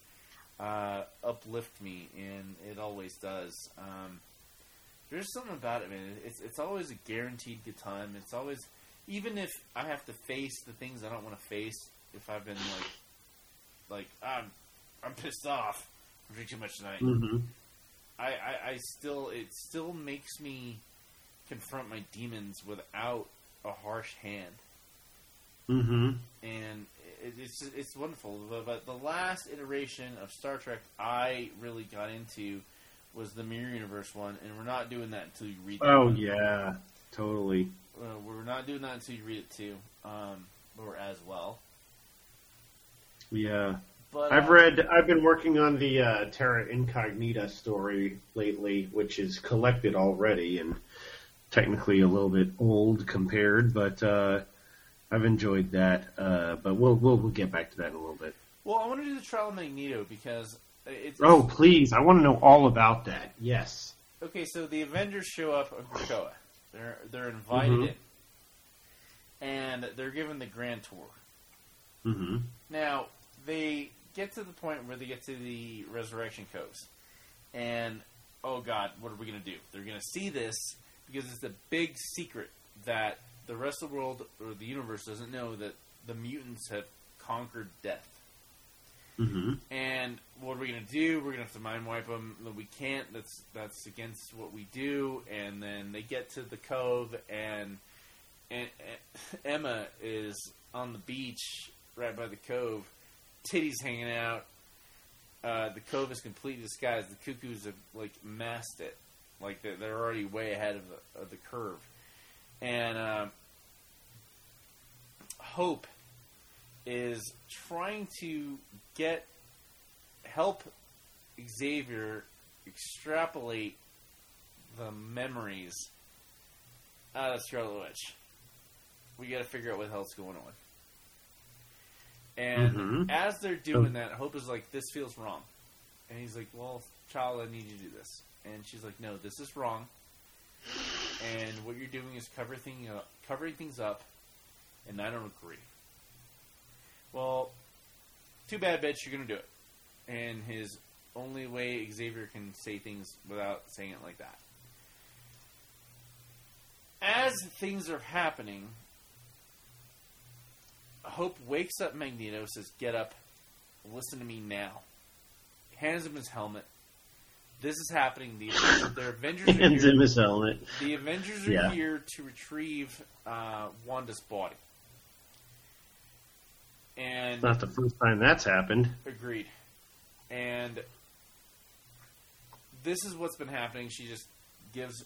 uh, uplift me, and it always does. Um, there's something about it, man. It's it's always a guaranteed good time. It's always, even if I have to face the things I don't want to face. If I've been like, like I'm, I'm pissed off. I drink too much tonight. Mm-hmm. I, I, I still it still makes me confront my demons without a harsh hand, Mm-hmm. and it, it's it's wonderful. But, the last iteration of Star Trek I really got into was the Mirror Universe one, and we're not doing that until you read. Oh one. yeah, totally. Uh, we're not doing that until you read it too, um, or as well. Yeah. But I've uh, read. I've been working on the uh, Terra Incognita story lately, which is collected already and technically a little bit old compared, but uh, I've enjoyed that. Uh, but we'll, we'll we'll get back to that in a little bit. Well, I want to do the trial of Magneto because it's Oh, please! I want to know all about that. Yes. Okay, so the Avengers show up on Krakoa. They're they're invited Mhm. in, and they're given the grand tour. Mm-hmm. Now they get to the point where they get to the Resurrection Coast, and oh God, what are we gonna do? They're gonna see this because it's a big secret that the rest of the world or the universe doesn't know that the mutants have conquered death. Mm-hmm. And what are we gonna do? We're gonna have to mind wipe them. We can't. That's that's against what we do. And then they get to the cove, and, and, and Emma is on the beach right by the cove, titties hanging out. Uh, the cove is completely disguised. The cuckoos have like masked it, like they're, they're already way ahead of the, of the curve. And uh, Hope is trying to get help Xavier extrapolate the memories out of Scarlet Witch. We got to figure out what the hell's going on. And Mhm. as they're doing that, Hope is like, "This feels wrong," and he's like, "Well, child, I need you to do this." And she's like, "No, this is wrong." And what you're doing is cover thing up, covering things up, and I don't agree. Well, too bad, bitch. You're gonna do it. And his only way Xavier can say things without saying it like that. As things are happening, Hope wakes up Magneto, says, "Get up, listen to me now." Hands him his helmet. This is happening. The, the Avengers are Hands here. him his helmet. The Avengers are Yeah. here to retrieve uh, Wanda's body. And It's not the first time that's happened. agreed. And this is what's been happening. She just gives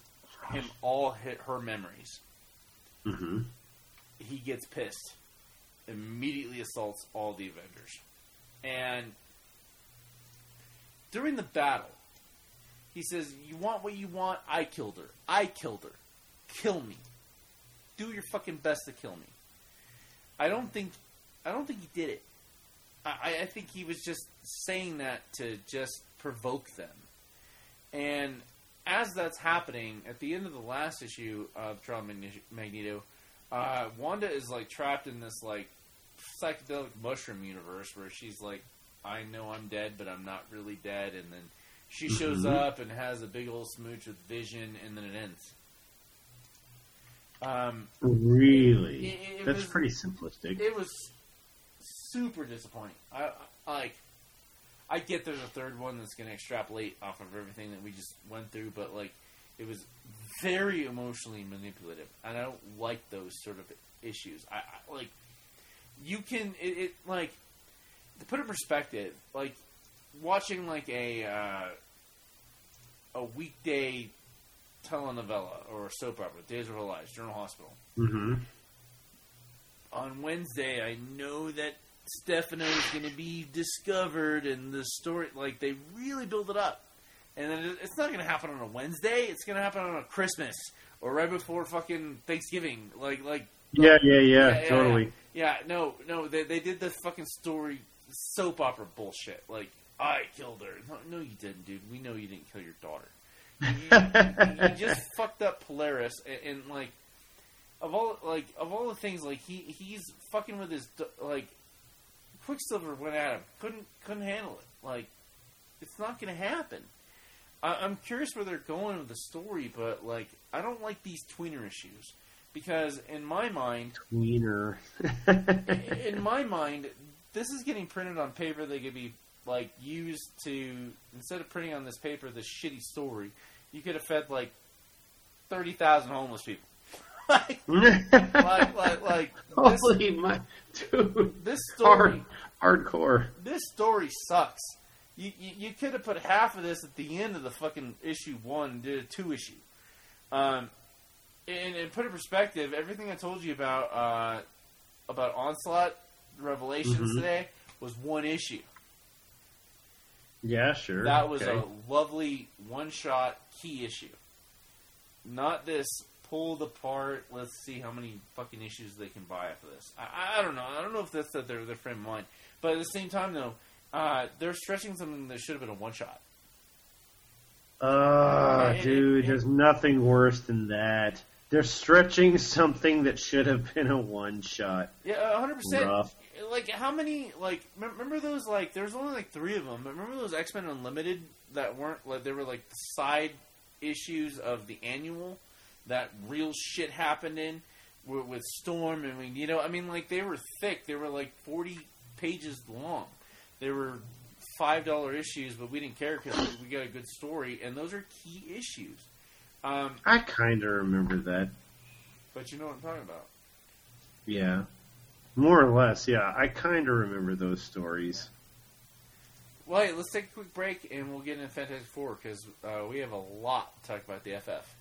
him all hit her memories. Mm-hmm. He gets pissed, immediately assaults all the Avengers. And during the battle, he says, You want what you want? I killed her. I killed her. Kill me. Do your fucking best to kill me. I don't think I don't think he did it. I, I think he was just saying that to just provoke them. And as that's happening, at the end of the last issue of of Magneto, uh, Wanda is like trapped in this like psychedelic mushroom universe where she's like, I know I'm dead, but I'm not really dead, and then she shows Mhm. up and has a big old smooch with Vision, and then it ends. Um, Really? It- it That's was- pretty simplistic. it was super disappointing. I, I like. I get there's a third one that's going to extrapolate off of everything that we just went through, but like, it was very emotionally manipulative, and I don't like those sort of issues. I, I like. You can it, it like to put it in perspective, like watching like a uh, a weekday telenovela or soap opera, Days of Our Lives, General Hospital. Mm-hmm. On Wednesday, I know that Stefano is going to be discovered, and the story, like they really build it up, and then it's not going to happen on a Wednesday. It's going to happen on a Christmas or right before fucking Thanksgiving. Like, like Yeah, yeah, yeah, yeah, totally. Yeah, no, no, they, they did the fucking story soap opera bullshit. Like, I killed her. No, no, you didn't, dude. We know you didn't kill your daughter. You, you- you just fucked up Polaris, and, and like, of all like of all the things, like he he's fucking with his like, Quicksilver went at him, couldn't couldn't handle it. Like, it's not gonna happen. I, I'm curious where they're going with the story, but like, I don't like these tweener issues because in my mind, Tweener. in my mind, this is getting printed on paper that could be like used to instead of printing on this paper this shitty story, you could have fed like thirty thousand homeless people. like, like, like, like this, Holy my dude. this story, Hard, hardcore. this story sucks. You, you, you could have put half of this at the end of the fucking issue one did a two issue. Um, and, and put in perspective, everything I told you about uh, about Onslaught Revelations Mhm. today was one issue. Yeah, sure. That was okay. a lovely one shot key issue. Not this pulled apart. Let's see how many fucking issues they can buy after this. I, I don't know. I don't know if that's that their their frame of mind. But at the same time, though, uh, they're stretching something that should have been a one shot. Ah, And- dude, there's nothing worse than that. They're stretching something that should have been a one shot. Yeah, hundred percent. Like how many? Like remember those? Like there's only like three of them. Remember those X Men Unlimited that weren't like they were like side issues of the annual that real shit happened in with, with Storm and we, you know I mean like they were thick. They were like forty pages long. They were five dollar issues, but we didn't care because we got a good story, and those are key issues. Um, I kind of remember that. but you know what I'm talking about. Yeah. More or less, yeah. I kind of remember those stories. Well, hey, let's take a quick break and we'll get into Fantastic Four because uh, we have a lot to talk about the FF.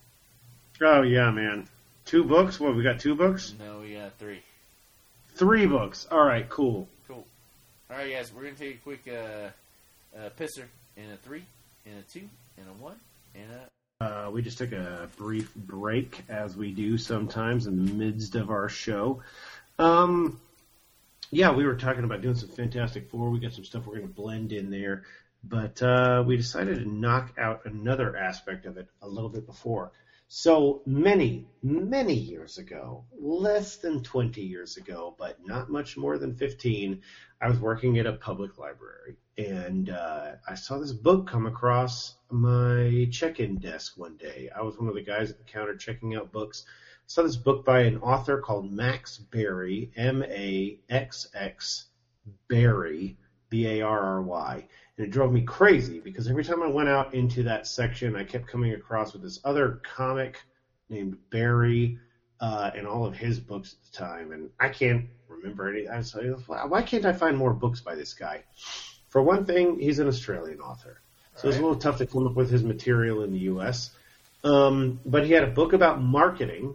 Oh, yeah, man. Two books? What, we got two books? No, we got three. Three books. All right, cool. All right, guys, we're gonna take a quick uh, uh, pisser and a three, and a two, and a one, and a. Uh, we just took a brief break, as we do sometimes in the midst of our show. Um, yeah, we were talking about doing some Fantastic Four. We got some stuff we're going to blend in there, but uh, we decided to knock out another aspect of it a little bit before. So many, many years ago, less than 20 years ago, but not much more than 15, I was working at a public library and uh, I saw this book come across my check-in desk one day. I was one of the guys at the counter checking out books. I saw this book by an author called Max Barry, M-A-X-X Barry, B-A-R-R-Y, and it drove me crazy because every time I went out into that section, I kept coming across with this other comic named Barry uh, and all of his books at the time, and I can't remember any. I was like, why can't I find more books by this guy? For one thing, he's an Australian author, so it's a little tough to come up with his material in the U.S. Um, but he had a book about marketing,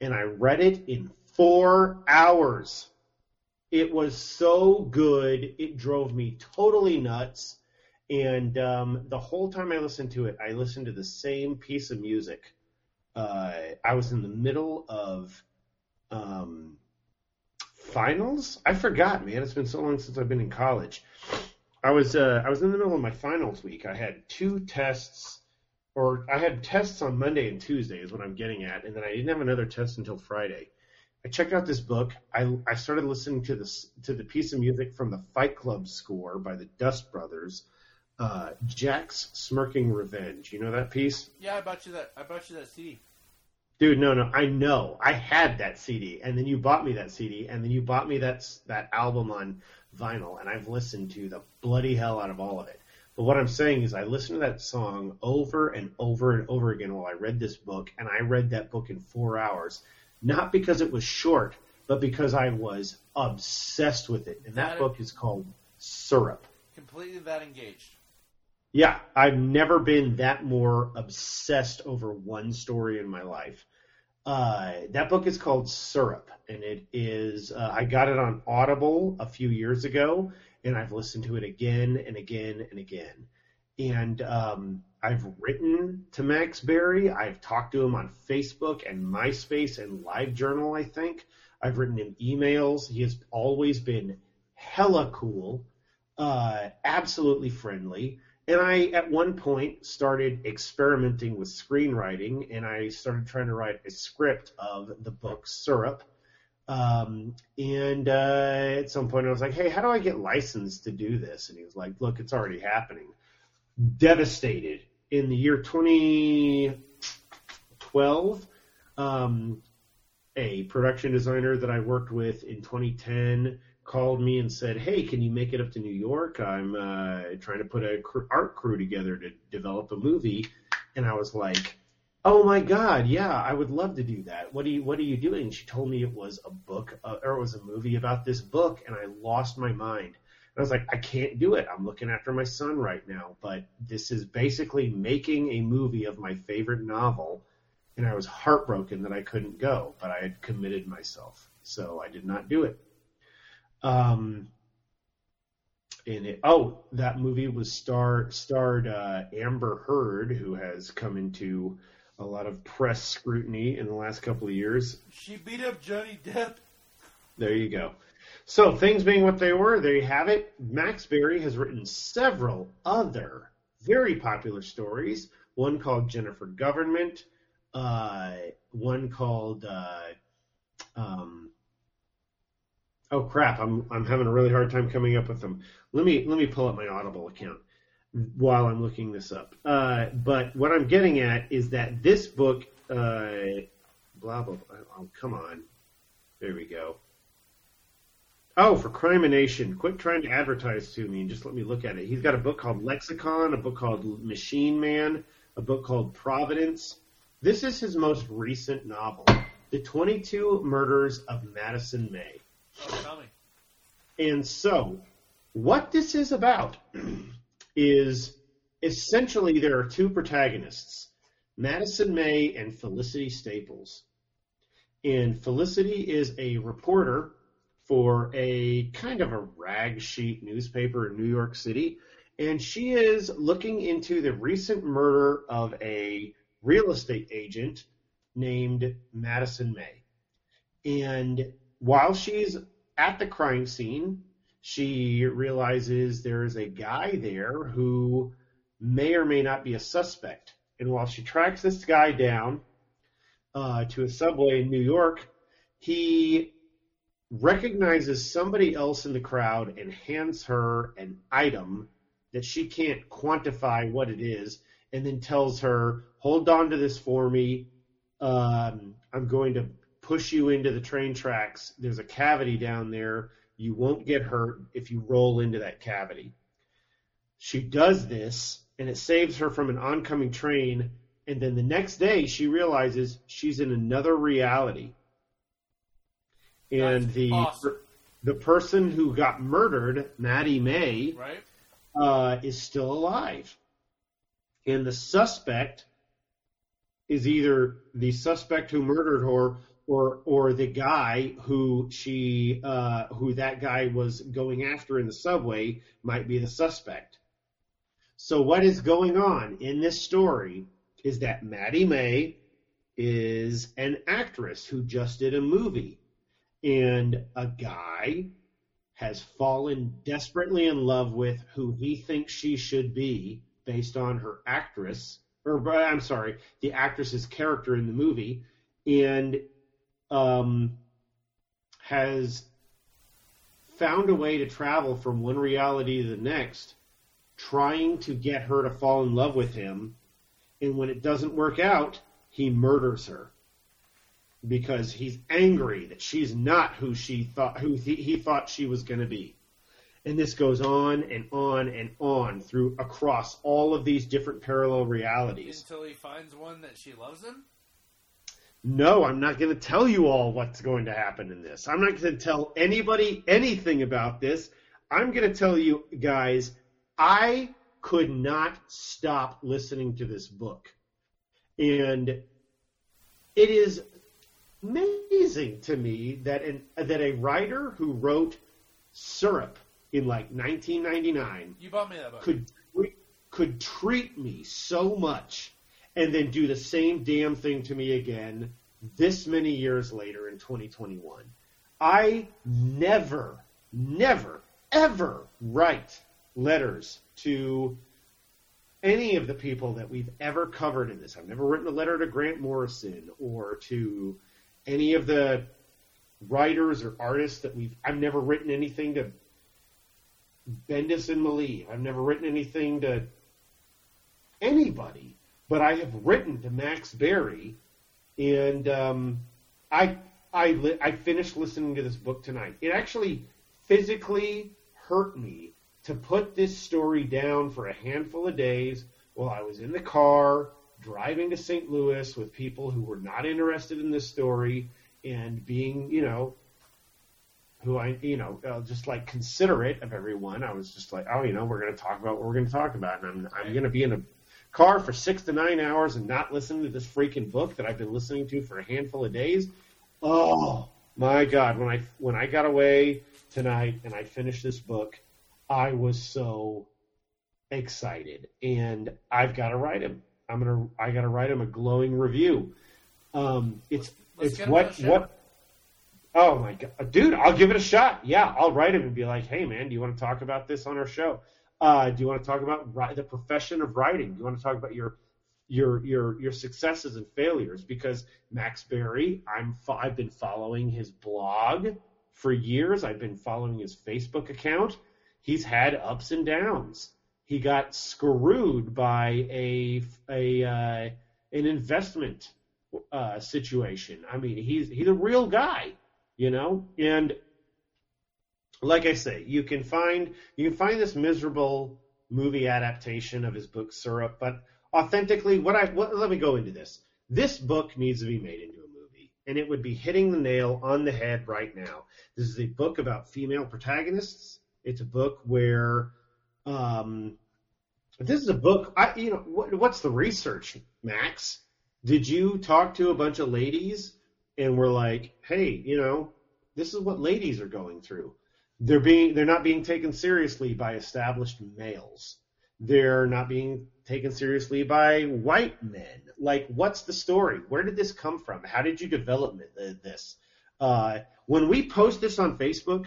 and I read it in four hours. It was so good, it drove me totally nuts. And um, the whole time I listened to it, I listened to the same piece of music. Uh, I was in the middle of um, finals. I forgot, man. It's been so long since I've been in college. I was uh, I was in the middle of my finals week. I had two tests, or I had tests on Monday and Tuesday is what I'm getting at, and then I didn't have another test until Friday. I checked out this book. I I started listening to this to the piece of music from the Fight Club score by the Dust Brothers, uh, Jack's Smirking Revenge. You know that piece? Yeah, I bought you that. I bought you that CD. Dude, no, no, I know. I had that CD, and then you bought me that CD, and then you bought me that that album on vinyl, and I've listened to the bloody hell out of all of it. But what I'm saying is, I listened to that song over and over and over again while I read this book, and I read that book in four hours, not because it was short, but because I was obsessed with it. And that That- book is called Syrup. Completely that engaged. Yeah, I've never been that more obsessed over one story in my life. Uh, that book is called Syrup, and it is. Uh, I got it on Audible a few years ago, and I've listened to it again and again and again. And um, I've written to Max Barry. I've talked to him on Facebook and MySpace and LiveJournal. I think I've written him emails. He has always been hella cool, uh, absolutely friendly. And I, at one point, started experimenting with screenwriting, and I started trying to write a script of the book Syrup. Um, and uh, at some point, I was like, "Hey, how do I get licensed to do this?" And he was like, "Look, it's already happening." Devastated in the year 2012, um, a production designer that I worked with in 2010 called me and said, "Hey, can you make it up to New York? I'm uh, trying to put a cr- art crew together to develop a movie." And I was like, "Oh my God, yeah, I would love to do that. What are you What are you doing?" She told me it was a book uh, or it was a movie about this book, and I lost my mind. I was like, "I can't do it. I'm looking after my son right now." But this is basically making a movie of my favorite novel, and I was heartbroken that I couldn't go, but I had committed myself, so I did not do it. Um, and it, oh, that movie was star starred uh, Amber Heard, who has come into a lot of press scrutiny in the last couple of years. She beat up Johnny Depp. There you go. So things being what they were, there you have it. Max Barry has written several other very popular stories. One called Jennifer Government. Uh, one called uh, um, oh crap, I'm I'm having a really hard time coming up with them. Let me let me pull up my Audible account while I'm looking this up. Uh, but what I'm getting at is that this book, uh, blah blah. blah oh, come on, there we go. Oh, for Crimination, quit trying to advertise to me and just let me look at it. He's got a book called Lexicon, a book called Machine Man, a book called Providence. This is his most recent novel, The 22 Murders of Madison May. Oh, tell me. And so, what this is about is essentially there are two protagonists, Madison May and Felicity Staples. And Felicity is a reporter for a kind of a rag sheet newspaper in New York City, and she is looking into the recent murder of a real estate agent named Madison May. And while she's at the crime scene, she realizes there's a guy there who may or may not be a suspect. And while she tracks this guy down uh, to a subway in New York, he recognizes somebody else in the crowd and hands her an item that she can't quantify what it is, and then tells her, "Hold on to this for me. Um, I'm going to push you into the train tracks. There's a cavity down there. You won't get hurt if you roll into that cavity." She does this, and it saves her from an oncoming train. And then the next day, she realizes she's in another reality and That's the awesome. the person who got murdered, Maddie May, Right? uh, is still alive, and the suspect is either the suspect who murdered her or or the guy who she uh, who that guy was going after in the subway might be the suspect. So what is going on in this story is that Maddie May is an actress who just did a movie and a guy has fallen desperately in love with who he thinks she should be based on her actress or I'm sorry, the actress's character in the movie and um has found a way to travel from one reality to the next trying to get her to fall in love with him. And when it doesn't work out he murders her because he's angry that she's not who she thought who he, he thought she was going to be. And this goes on and on and on through across all of these different parallel realities. Until he finds one that she loves him? No, I'm not going to tell you all what's going to happen in this. I'm not going to tell anybody anything about this. I'm going to tell you guys, I could not stop listening to this book. And it is amazing to me that an, that a writer who wrote Syrup in like 1999 You bought me that book. could could treat me so much and then do the same damn thing to me again this many years later in 2021. I never, never, ever write letters to any of the people that we've ever covered in this. I've never written a letter to Grant Morrison or to any of the writers or artists that we've. I've never written anything to Bendis and Maleev. I've never written anything to anybody, but I have written to Max Barry, and um, I I li- I finished listening to this book tonight. It actually physically hurt me to put this story down for a handful of days while I was in the car driving to St. Louis with people who were not interested in this story and being, you know, who I, you know, uh, just like considerate of everyone. I was just like, oh, you know, we're going to talk about what we're going to talk about, and I'm I'm going to be in a car for six to nine hours and not listen to this freaking book that I've been listening to for a handful of days. Oh my God! When I when I got away tonight and I finished this book, I was so excited, and I've got to write him. I'm gonna I got to write him a glowing review. Um, it's Let's it's get him on what what. Oh my god, dude! I'll give it a shot. Yeah, I'll write him and be like, "Hey, man, do you want to talk about this on our show? Uh, do you want to talk about ri- the profession of writing? Do you want to talk about your your your your successes and failures?" Because Max Barry, I'm fo- I've been following his blog for years. I've been following his Facebook account. He's had ups and downs. He got screwed by a a uh, an investment uh, situation. I mean, he's he's a real guy, you know. And like I say, you can find you can find this miserable movie adaptation of his book Syrup, but authentically, what I what, let me go into this. This book needs to be made into a movie, and it would be hitting the nail on the head right now. This is a book about female protagonists. It's a book where um, this is a book. I, you know, what, what's the research, Max? Did you talk to a bunch of ladies and were like, hey, you know, this is what ladies are going through. They're being, they're not being taken seriously by established males. They're not being taken seriously by white men. Like, what's the story? Where did this come from? How did you develop this? Uh, when we post this on Facebook,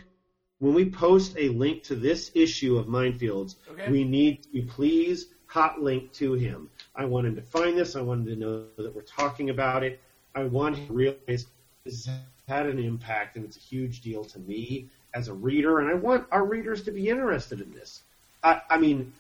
when we post a link to this issue of Minefields, Okay. we need to please hot link to him. I want him to find this. I want him to know that we're talking about it. I want him to realize this has had an impact and it's a huge deal to me as a reader, and I want our readers to be interested in this. I, I mean,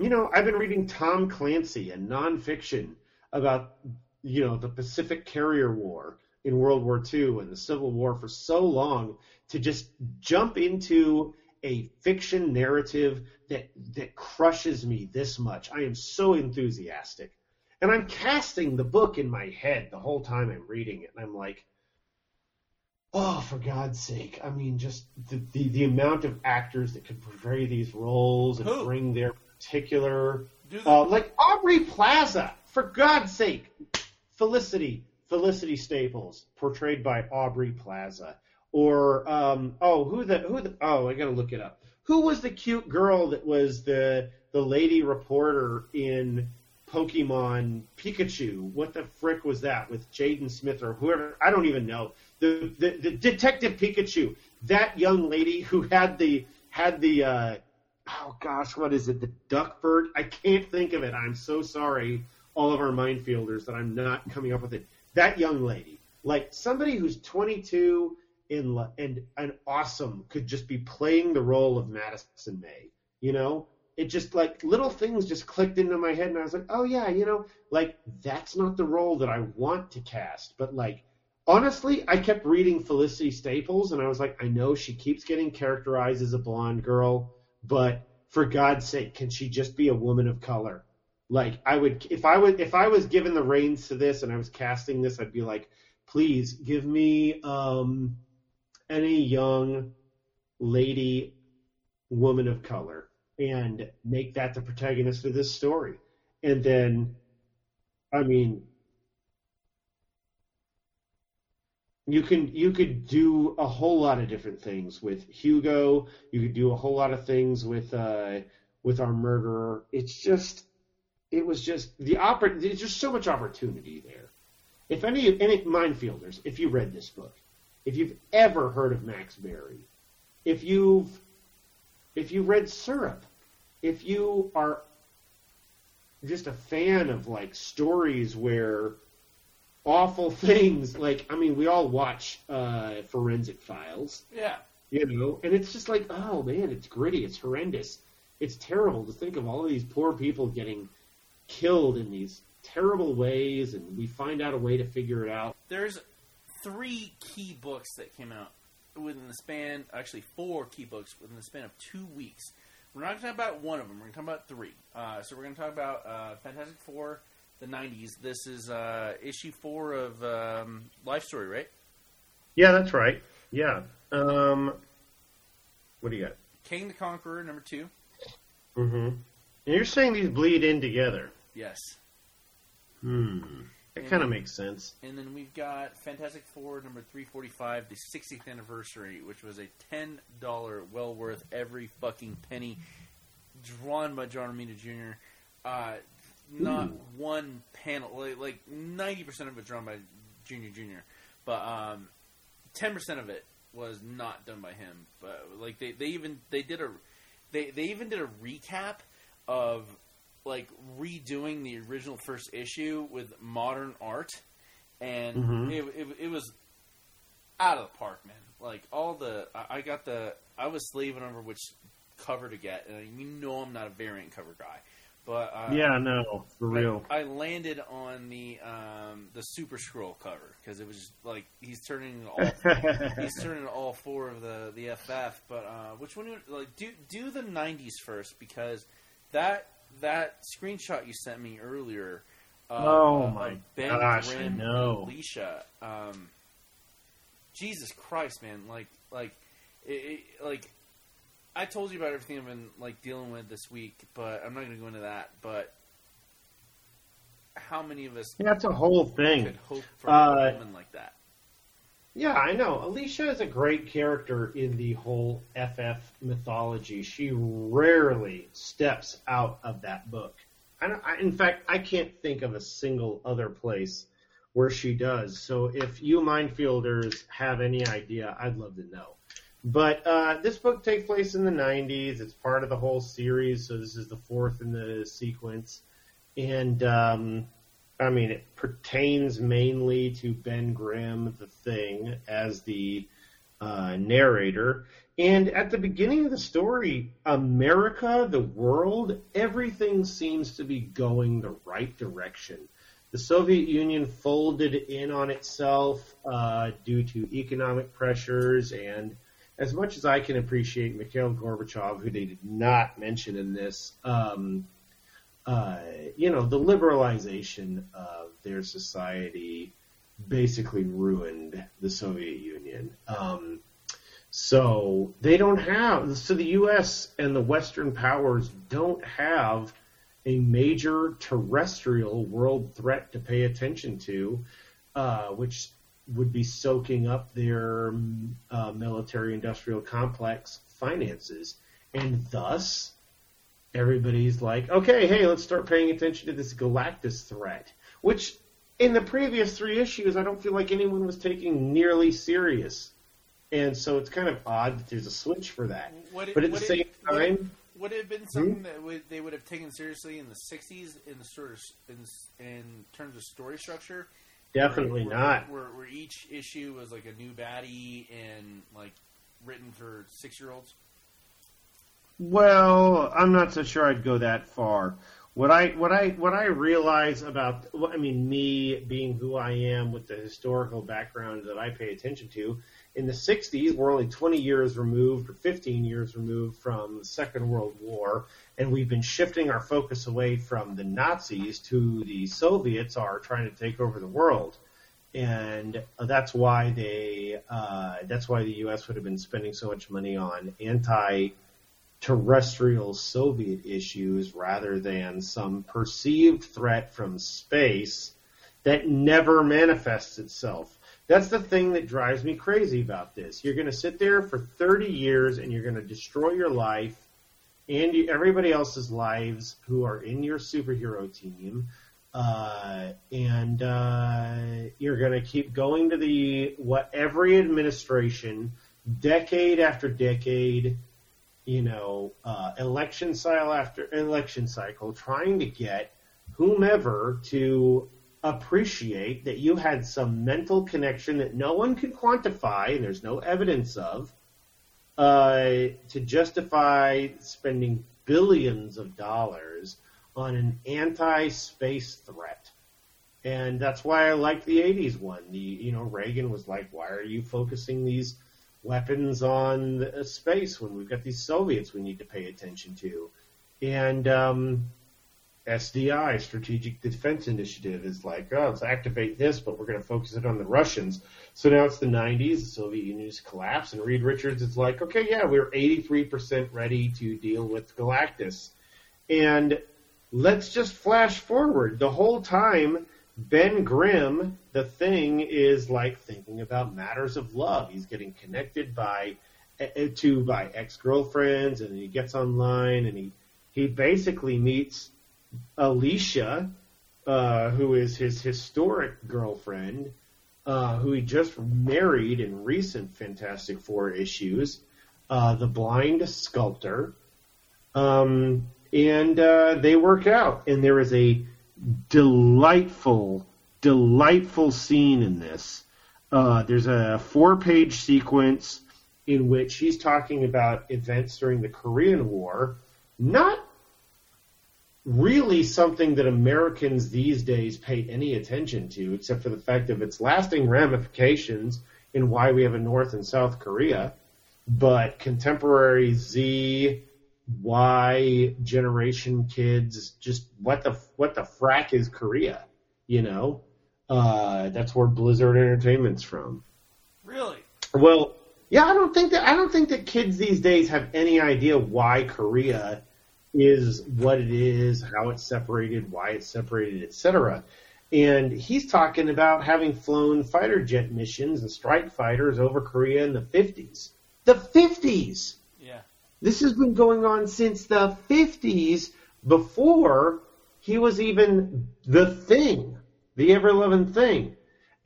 you know, I've been reading Tom Clancy and nonfiction about, you know, the Pacific Carrier War in World War II and the Civil War for so long to just jump into a fiction narrative that that crushes me this much. I am so enthusiastic. And I'm casting the book in my head the whole time I'm reading it, and I'm like, oh, for God's sake! I mean, just the the, the amount of actors that could portray these roles and Who? bring their particular, uh, like Aubrey Plaza, for God's sake, Felicity, Felicity Staples, portrayed by Aubrey Plaza, or um, oh, who the who the oh, I gotta look it up. Who was the cute girl that was the the lady reporter in Pokemon Pikachu? What the frick was that with Jaden Smith or whoever? I don't even know. The the, the Detective Pikachu, that young lady who had the had the uh, oh gosh, what is it? The duck bird? I can't think of it. I'm so sorry, all of our minefielders, that I'm not coming up with it. That young lady, like somebody who's 22 and and and awesome, could just be playing the role of Madison May. You know, it just like little things just clicked into my head, and I was like, oh yeah, you know, like that's not the role that I want to cast, but like honestly, I kept reading Felicity Staples, and I was like, I know she keeps getting characterized as a blonde girl, but for God's sake, can she just be a woman of color? Like I would, if I would, if I was given the reins to this and I was casting this, I'd be like, please give me um, any young lady woman of color and make that the protagonist of this story. And then, I mean, you can you could do a whole lot of different things with Hugo. You could do a whole lot of things with uh, with our murderer. It's just it was just the oppor- There's just so much opportunity there. If any any minefielders, if you read this book, if you've ever heard of Max Barry, if you've if you read Syrup, if you are just a fan of like stories where awful things like I mean we all watch uh, Forensic Files, Yeah. you know, and it's just like oh man, it's gritty, it's horrendous, it's terrible to think of all of these poor people getting killed in these terrible ways, and we find out a way to figure it out. There's three key books that came out within the span, actually four key books within the span of two weeks. We're not going to talk about one of them. We're going to talk about three. Uh, so we're going to talk about uh, Fantastic Four, the '90s. This is uh, issue four of um, Life Story, right? Yeah, that's right. Yeah. Um, what do you got? Kang the Conqueror, number two. Mm-hmm. And you're saying these bleed in together. Yes. Hmm. That kind of makes sense. And then we've got Fantastic Four number 345, the 60th anniversary, which was a $10 well worth every fucking penny, drawn by John Romita Jr. Uh, not Ooh. one panel, like, like 90% of it drawn by Junior Jr., but um, 10% of it was not done by him. But like they, they even they did a they, they even did a recap of like redoing the original first issue with modern art, and Mhm. it, it it was out of the park, man. Like all the I, I got the I was slaving over which cover to get, and you know I'm not a variant cover guy, but uh, yeah, no, for real. I, I landed on the um, the Super Scroll cover because it was just, like he's turning all he's turning all four of the the FF. But uh, which one? Like do do the '90s first because that that screenshot you sent me earlier. Uh, Oh my Ben gosh, Grimm and Alicia. Um, Jesus Christ, man! Like like it, it, like I told you about everything I've been like dealing with this week, but I'm not going to go into that. But how many of us Yeah, That's a whole thing. could hope for Uh, a woman like that? Yeah, I know. Alicia is a great character in the whole FF mythology. She rarely steps out of that book. I I, in fact, I can't think of a single other place where she does. So if you minefielders have any idea, I'd love to know. But uh, this book takes place in the 90s. It's part of the whole series, so this is the fourth in the sequence. And um, I mean, it pertains mainly to Ben Grimm, the thing, as the uh, narrator. And at the beginning of the story, America, the world, everything seems to be going the right direction. The Soviet Union folded in on itself uh, due to economic pressures, and as much as I can appreciate Mikhail Gorbachev, who they did not mention in this, um, uh, you know, the liberalization of their society basically ruined the Soviet Union. Um, so they don't have, so the U.S. and the Western powers don't have a major terrestrial world threat to pay attention to, uh, which would be soaking up their uh, military-industrial complex finances, and thus everybody's like, okay, hey, let's start paying attention to this Galactus threat, which in the previous three issues, I don't feel like anyone was taking nearly serious. And so it's kind of odd that there's a switch for that. It- But at the same it- time, Would it have been hmm? something that would, they would have taken seriously in the '60s in the sort of in, in terms of story structure? definitely where, not. Where, where each issue was like a new baddie and like written for six year olds. Well, I'm not so sure I'd go that far. What I what I what I realize about I mean me being who I am with the historical background that I pay attention to in the 60s we're only 20 years removed or 15 years removed from the Second World War and we've been shifting our focus away from the Nazis to the Soviets are trying to take over the world and that's why they uh, that's why the US would have been spending so much money on anti terrestrial Soviet issues rather than some perceived threat from space that never manifests itself. That's the thing that drives me crazy about this. You're going to sit there for 30 years and you're going to destroy your life and everybody else's lives who are in your superhero team. Uh, and uh, you're going to keep going to the what every administration, decade after decade, you know, uh, election cycle after election cycle, trying to get whomever to appreciate that you had some mental connection that no one could quantify and there's no evidence of uh, to justify spending billions of dollars on an anti-space threat. And that's why I like the 80s one. The, you know, Reagan was like, why are you focusing these weapons on space when we've got these Soviets we need to pay attention to. And um, SDI, Strategic Defense Initiative, is like, oh, let's activate this, but we're going to focus it on the Russians. So now it's the 90s, the Soviet Union's collapse, and Reed Richards is like, okay, yeah, we're 83% ready to deal with Galactus. And let's just flash forward. The whole time, Ben Grimm, the thing is like thinking about matters of love. He's getting connected by eh, eh, to by ex girlfriends, and he gets online and he he basically meets Alicia, uh, who is his historic girlfriend, uh, who he just married in recent Fantastic Four issues, uh, the blind sculptor, um, and uh, they work out, and there is a delightful, delightful scene in this. Uh, there's a four page sequence in which he's talking about events during the Korean War, not really something that Americans these days pay any attention to, except for the fact of its lasting ramifications in why we have a North and South Korea. But contemporary Z why generation kids just what the what the frack is Korea, you know? Uh, that's where Blizzard Entertainment's from. Really? Well, yeah, I don't think that I don't think that kids these days have any idea why Korea is what it is, how it's separated, why it's separated, etc. And he's talking about having flown fighter jet missions and strike fighters over Korea in the 50s. The 50s. This has been going on since the 50s before he was even the thing, the ever loving thing.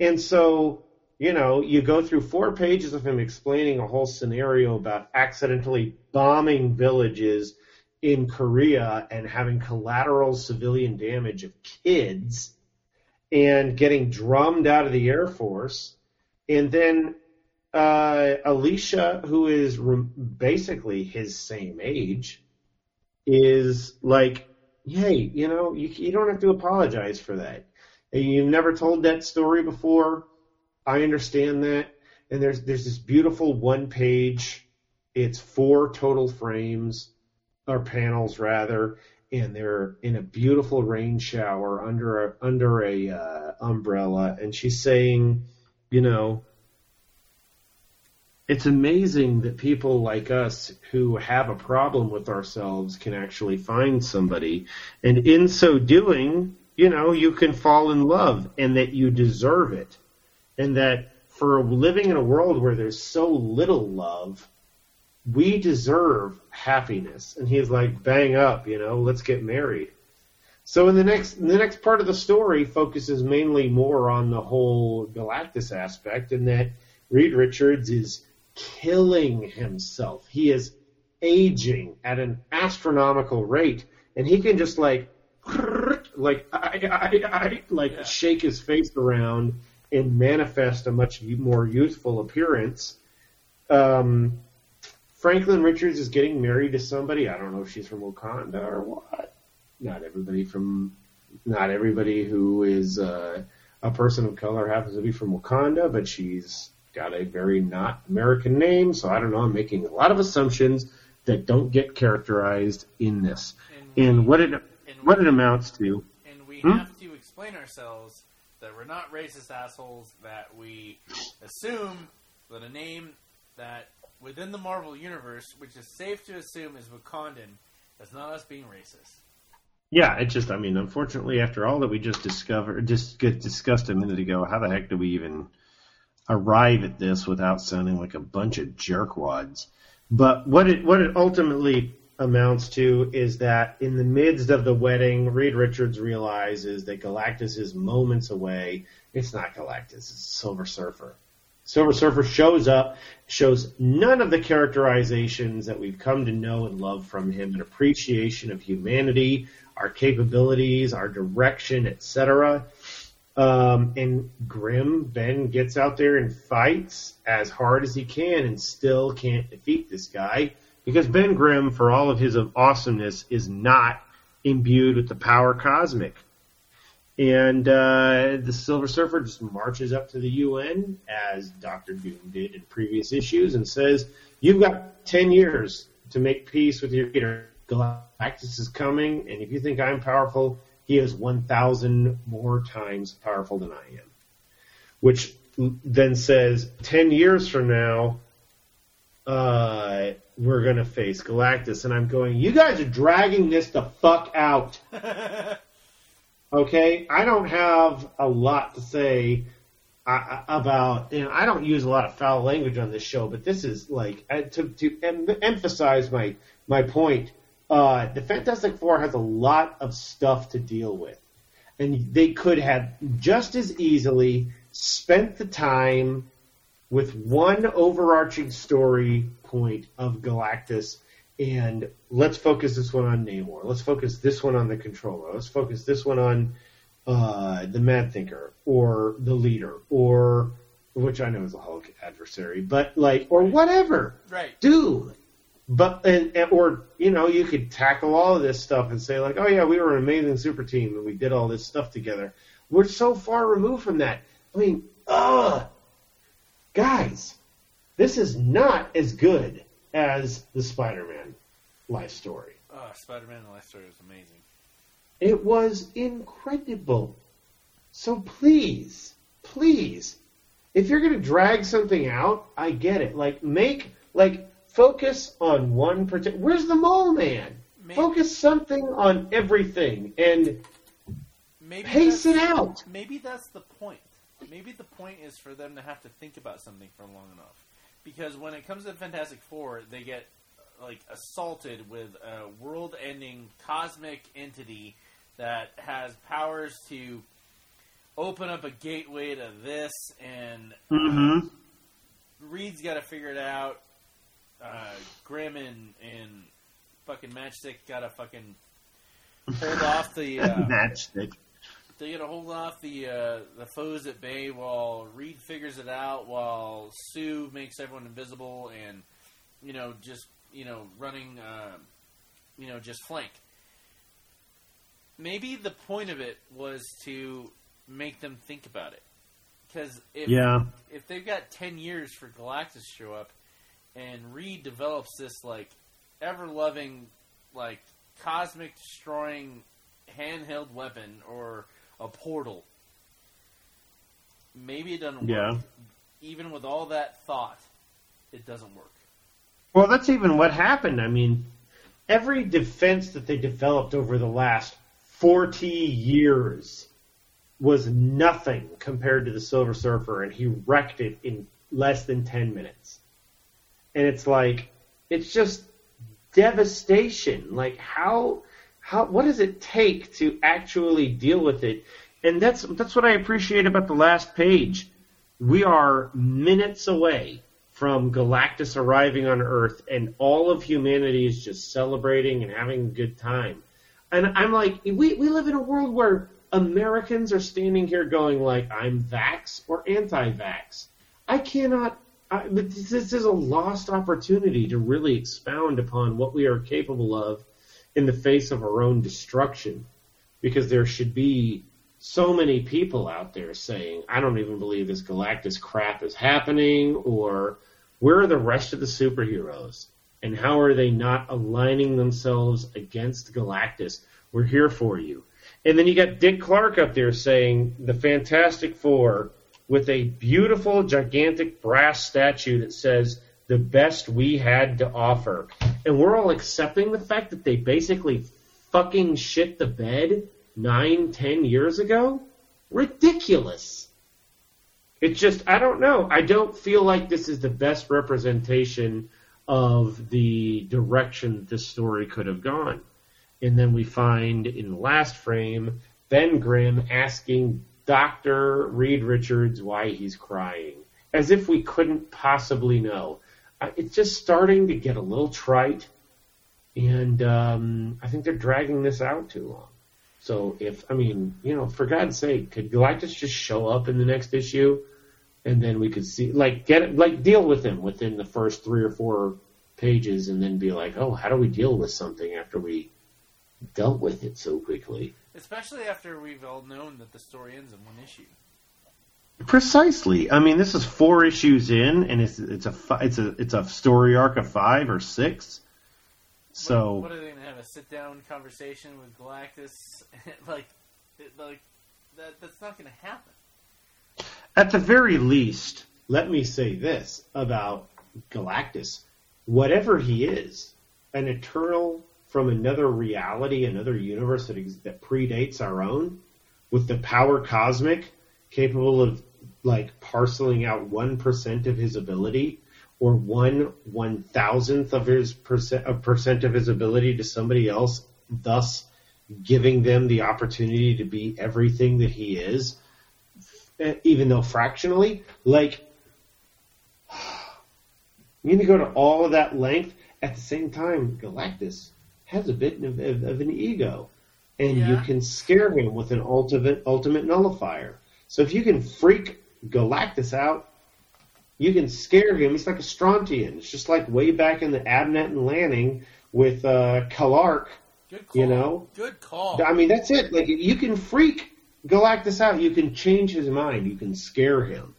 And so, you know, you go through four pages of him explaining a whole scenario about accidentally bombing villages in Korea and having collateral civilian damage of kids and getting drummed out of the Air Force. And then uh, Alicia, who is re- basically his same age, is like, hey, you know, you, you don't have to apologize for that. You've never told that story before. I understand that. And there's there's this beautiful one page. It's four total frames or panels rather, and they're in a beautiful rain shower under a under a uh, umbrella, and she's saying, you know, it's amazing that people like us who have a problem with ourselves can actually find somebody. And in so doing, you know, you can fall in love and that you deserve it. And that for living in a world where there's so little love, we deserve happiness. And he's like, bang up, you know, let's get married. So in the next, the next part of the story focuses mainly more on the whole Galactus aspect and that Reed Richards is killing himself. He is aging at an astronomical rate, and he can just like, like, I, I, I, like yeah. shake his face around and manifest a much more youthful appearance. Um, Franklin Richards is getting married to somebody. I don't know if she's from Wakanda or what. not everybody from not everybody who is uh, a person of color happens to be from Wakanda, but she's got a very not American name, so I don't know. I'm making a lot of assumptions that don't get characterized in this. And, And what it and what we, it amounts to. and we Hmm? have to explain ourselves that we're not racist assholes. That we assume that a name that within the Marvel universe, which is safe to assume is Wakandan, is not us being racist. Yeah, it just I mean, unfortunately, after all that we just discovered, just get discussed a minute ago, how the heck do we even arrive at this without sounding like a bunch of jerkwads? But what it what it ultimately amounts to is that in the midst of the wedding, Reed Richards realizes that Galactus is moments away. It's not Galactus, it's Silver Surfer. Silver Surfer shows up, shows none of the characterizations that we've come to know and love from him, an appreciation of humanity, our capabilities, our direction, etc. Um, and Grimm Ben gets out there and fights as hard as he can and still can't defeat this guy because Ben Grimm, for all of his awesomeness, is not imbued with the power cosmic. And uh, the Silver Surfer just marches up to the UN, as Doctor Doom did in previous issues, and says, "You've got ten years to make peace with your leader. Galactus is coming, and if you think I'm powerful, he is one thousand more times powerful than I am." Which then says, ten years from now, uh, we're gonna face Galactus, and I'm going, "You guys are dragging this the fuck out." Okay, I don't have a lot to say uh, about. You know, I don't use a lot of foul language on this show, but this is like uh, to to em- emphasize my my point. Uh, the Fantastic Four has a lot of stuff to deal with, and they could have just as easily spent the time with one overarching story point of Galactus and let's focus this one on Namor. Let's focus this one on the controller. Let's focus this one on uh, the Mad Thinker or the leader or which I know is a Hulk adversary, but like or whatever. Right. Dude. But and, and or you know you could tackle all of this stuff and say like oh yeah we were an amazing super team and we did all this stuff together. We're so far removed from that. I mean, ugh, guys, this is not as good as the Spider-Man life story. Oh, Spider-Man: The Life Story was amazing. It was incredible. So please, please, if you're going to drag something out, I get it. Like make like focus on one particular. Where's the mole man? Maybe, Focus something on everything and maybe pace it out. Maybe that's the point. Maybe the point is for them to have to think about something for long enough. Because when it comes to Fantastic Four, they get like assaulted with a world-ending cosmic entity that has powers to open up a gateway to this, and Mm-hmm. Reed's got to figure it out. Uh, Grimm and, and fucking Matchstick got to fucking hold off the uh, Matchstick. they gotta hold off the uh, the foes at bay while Reed figures it out, while Sue makes everyone invisible, and you know just you know running, uh, you know just flank. Maybe the point of it was to make them think about it, because if Yeah. if they've got ten years for Galactus to show up, and Reed develops this like ever loving, like cosmic destroying handheld weapon or a portal, maybe it doesn't work. Yeah. Even with all that thought, it doesn't work. Well, that's even what happened. I mean, every defense that they developed over the last 40 years was nothing compared to the Silver Surfer, and he wrecked it in less than 10 minutes. And it's like, it's just devastation. Like, how, how, what does it take to actually deal with it? And that's, that's what I appreciate about the last page. We are minutes away from Galactus arriving on Earth, and all of humanity is just celebrating and having a good time. And I'm like, we, we live in a world where Americans are standing here going like, I'm vax or anti-vax. I cannot. I, this is a lost opportunity to really expound upon what we are capable of in the face of our own destruction, because there should be so many people out there saying, I don't even believe this Galactus crap is happening, or where are the rest of the superheroes? And how are they not aligning themselves against Galactus? We're here for you. And then you got Dick Clark up there saying the Fantastic Four with a beautiful, gigantic brass statue that says the best we had to offer. And we're all accepting the fact that they basically fucking shit the bed nine, ten years ago? Ridiculous. It's just, I don't know. I don't feel like this is the best representation of the direction this story could have gone. And then we find in the last frame Ben Grimm asking Dr. Reed Richards why he's crying, as if we couldn't possibly know. It's just starting to get a little trite, and um, I think they're dragging this out too long. So if I mean, you know, for God's sake, could Galactus just show up in the next issue, and then we could see, like, get it, like, deal with him within the first three or four pages, and then be like, oh, how do we deal with something after we dealt with it so quickly? Especially after we've all known that the story ends in one issue. Precisely. I mean, this is four issues in, and it's it's a it's a it's a story arc of five or six. So what, what are they gonna have a sit down conversation with Galactus? like, like that that's not gonna happen. At the very least, let me say this about Galactus: whatever he is, an eternal from another reality, another universe that, that predates our own, with the power cosmic, capable of like parceling out one percent of his ability or one one thousandth of his percent a percent of his ability to somebody else, thus giving them the opportunity to be everything that he is, eh, even though fractionally. Like you need to go to all of that length at the same time. Galactus has a bit of, of, of an ego, and yeah. you can scare him with an ultimate ultimate nullifier. So if you can freak Galactus out, you can scare him. He's like a Strontian. It's just like way back in the Abnett and Lanning with uh, Kalark. Good call. You know, good call. I mean, that's it. Like you can freak Galactus out. You can change his mind. You can scare him.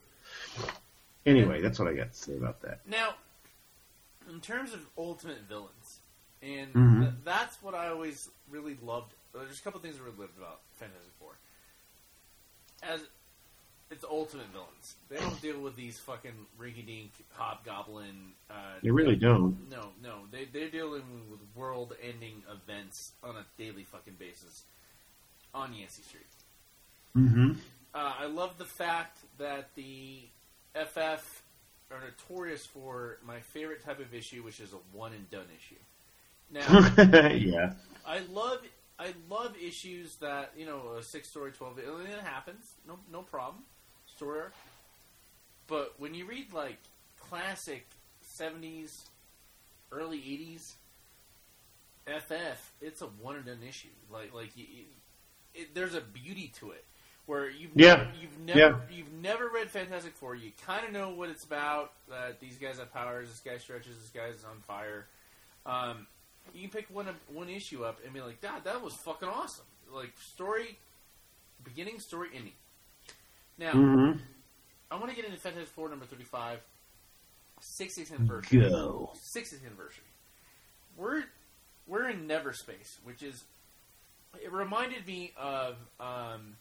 Anyway, that's what I got to say about that. Now, in terms of ultimate villains, and mm-hmm. th- that's what I always really loved. There's a couple things I really loved about Fantastic Four. As it's ultimate villains. They don't deal with these fucking rinky-dink hobgoblin. Uh, they really don't. No, no, they they're dealing with world-ending events on a daily fucking basis on Yancey Street. Mm-hmm. Uh, I love the fact that the FF are notorious for my favorite type of issue, which is a one and done issue. Now, yeah, I love I love issues that you know a six story twelve. It happens, no no problem story arc. But when you read like classic '70s, early '80s FF, it's a one and done issue. Like like you, it, there's a beauty to it where you've yeah. never, you've never yeah. you've never read Fantastic Four. You kind of know what it's about. That these guys have powers. This guy stretches. This guy's on fire. Um, you can pick one one issue up and be like, "God, that was fucking awesome!" Like story, beginning, story, ending. Now, mm-hmm. I want to get into Fantastic Four number 35, 60th anniversary. Go. 60th anniversary. We're, we're in Neverspace, which is. It reminded me of. Um,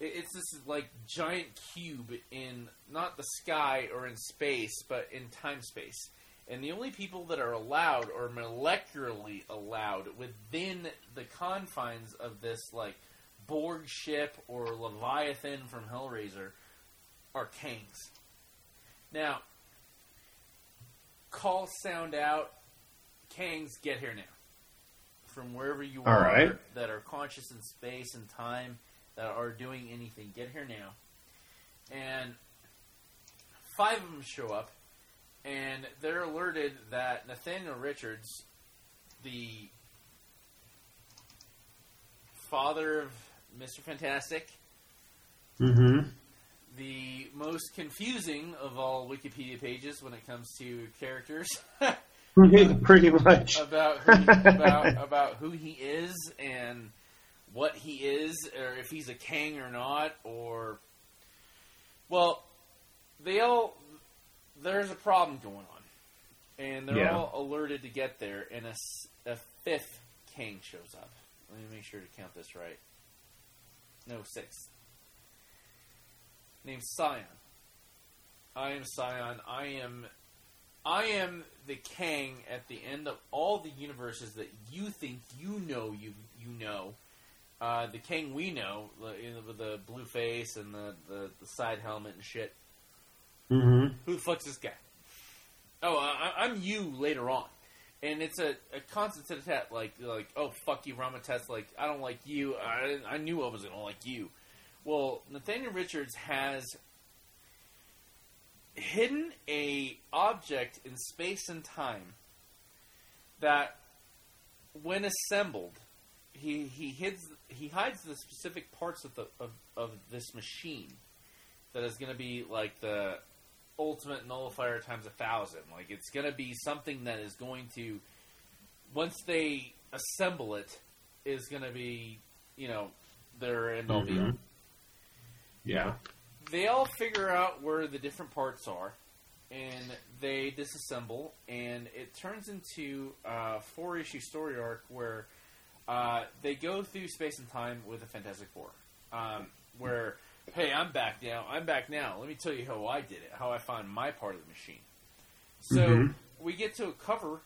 it, it's this like giant cube in not the sky or in space, but in time space. And the only people that are allowed or molecularly allowed within the confines of this like Borg ship or Leviathan from Hellraiser are Kangs. Now, call sound out. Kangs, get here now. From wherever you All are right. that are conscious in space and time, that are doing anything, get here now. And five of them show up, and they're alerted that Nathaniel Richards, the father of Mr. Fantastic. Mm-hmm. The most confusing of all Wikipedia pages when it comes to characters. Pretty much. about who, about about who he is and what he is, or if he's a king or not, or well, they all there's a problem going on, and they're Yeah. all alerted to get there, and a fifth Kang shows up. Let me make sure to count this right. No, sixth. Named Scion. I am Scion. I am I am the Kang at the end of all the universes that you think you know you you know. Uh, the Kang we know, the- you know, with the blue face and the, the, the side helmet and shit. Hmm Who the fuck's this guy? Oh, I, I'm you later on, and it's a, a constant tit tat like like oh fuck you, Rama-Tut. Like I don't like you. I I knew I wasn't gonna like you. Well, Nathaniel Richards has hidden a object in space and time that, when assembled, he he hides he hides the specific parts of the of, of this machine that is going to be like the ultimate nullifier times a thousand. Like it's going to be something that is going to once they assemble it is going to be you know their end all be all Mhm. Yeah. they all figure out where the different parts are, and they disassemble, and it turns into a four issue story arc where uh, they go through space and time with a Fantastic Four. Um, where, hey, I'm back now. I'm back now. Let me tell you how I did it, how I found my part of the machine. So Mhm. we get to a cover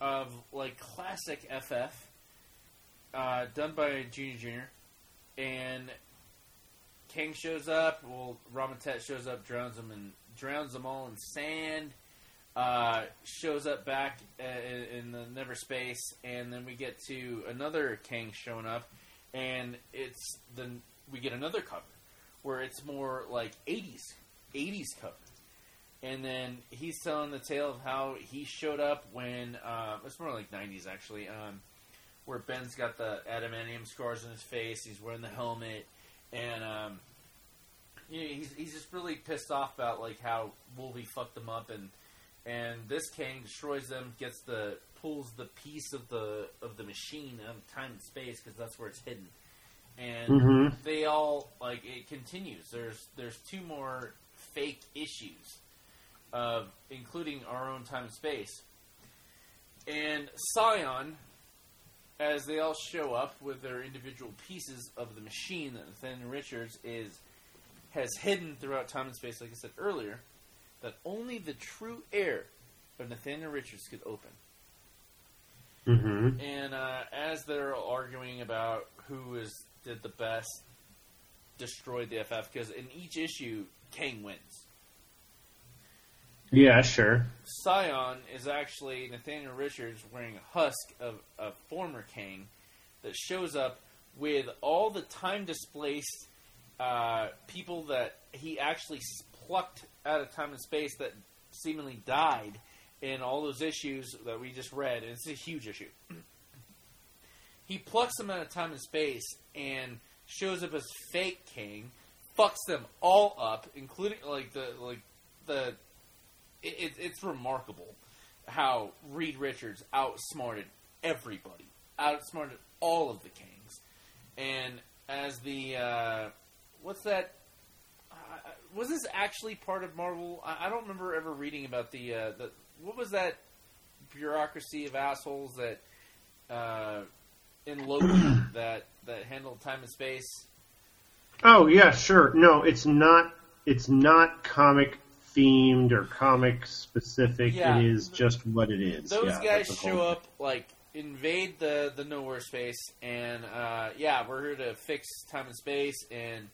of like classic FF, uh, done by Junior Junior, and Kang shows up. Well, Rama-Tut shows up, drowns them and drowns them all in sand. Uh, shows up back uh, in, in the Never Space, and then we get to another Kang showing up, and it's the we get another cover where it's more like '80s, '80s cover, and then he's telling the tale of how he showed up when uh, it's more like '90s actually, um, where Ben's got the adamantium scars on his face, he's wearing the helmet, and um, you know, he's he's just really pissed off about like how Wolvie fucked them up, and and this Kang destroys them, gets the pulls the piece of the of the machine of time and space because that's where it's hidden, and hmm they all like it continues. There's there's two more fake issues of including our own time and space, and Scion, as they all show up with their individual pieces of the machine that Nathaniel Richards is has hidden throughout time and space, like I said earlier, that only the true heir of Nathaniel Richards could open. hmm And uh, as they're arguing about who is did the best, destroyed the FF, because in each issue, Kang wins. Yeah, sure. Scion is actually Nathaniel Richards wearing a husk of a former Kang that shows up with all the time displaced uh, people that he actually plucked out of time and space that seemingly died in all those issues that we just read. And it's a huge issue. he plucks them out of time and space and shows up as fake Kang, fucks them all up, including like the like the it, it, it's remarkable how Reed Richards outsmarted everybody, outsmarted all of the Kangs, and as the uh, what's that? Uh, was this actually part of Marvel? I, I don't remember ever reading about the uh, the what was that bureaucracy of assholes that uh, in Loki that that handled time and space. Oh yeah, sure. No, it's not. It's not comic themed or comic specific. Yeah. It is just what it is. Those Yeah, guys show up like invade the the nowhere space, and uh, yeah, we're here to fix time and space, and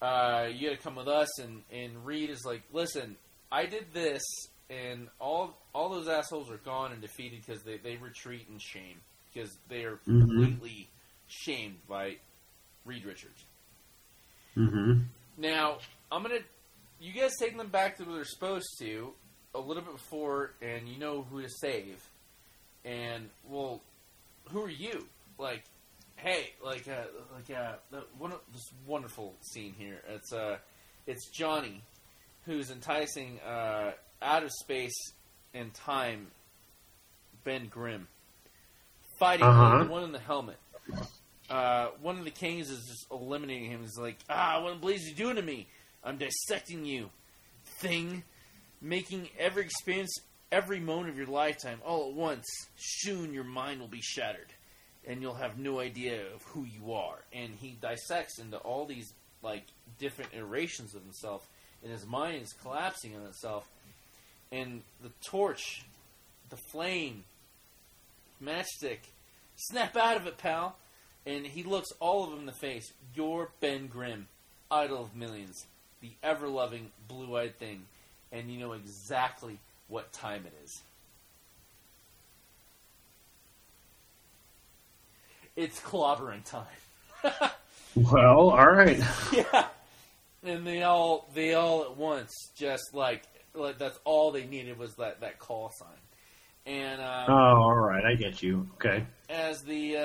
uh, you got to come with us. And and Reed is like, listen, I did this, and all all those assholes are gone and defeated because they they retreat in shame because they are Mhm. completely shamed by Reed Richards. Mhm. Now, I'm gonna. You guys take them back to where they're supposed to a little bit before, and you know who to save. And well, who are you? Like, hey, like, uh, like, uh, one of, this wonderful scene here. It's uh, it's Johnny, who's enticing uh, out of space and time Ben Grimm fighting Uh-huh. the one in the helmet. Uh, one of the Kangs is just eliminating him. He's like, ah, what in Blaze you doing to me? I'm dissecting you, thing, making every experience, every moment of your lifetime all at once. Soon your mind will be shattered, and you'll have no idea of who you are. And he dissects into all these like different iterations of himself, and his mind is collapsing on itself. And the torch, the flame, matchstick, snap out of it, pal. And he looks all of them in the face. You're Ben Grimm, idol of millions, the ever loving blue eyed thing. And you know exactly what time it is. It's clobbering time. Well, all right. yeah. And they all they all at once just like, like that's all they needed was that, that call sign. And um, Oh, all right. I get you. Okay. as the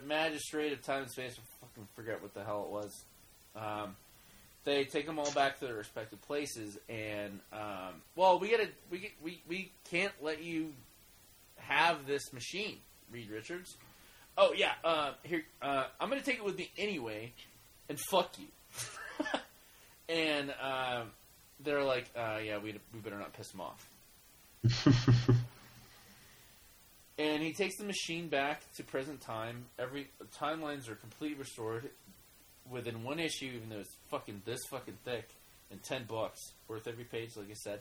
uh, magistrate of time and space, I fucking forget what the hell it was. Um, they take them all back to their respective places, and um, well, we gotta we we we can't let you have this machine, Reed Richards. Oh yeah, uh, here uh, I'm gonna take it with me anyway, and fuck you. and um, they're like, uh, yeah, we we better not piss him off. And he takes the machine back to present time. Every timelines are completely restored within one issue, even though it's fucking this fucking thick, and ten bucks worth every page, like I said.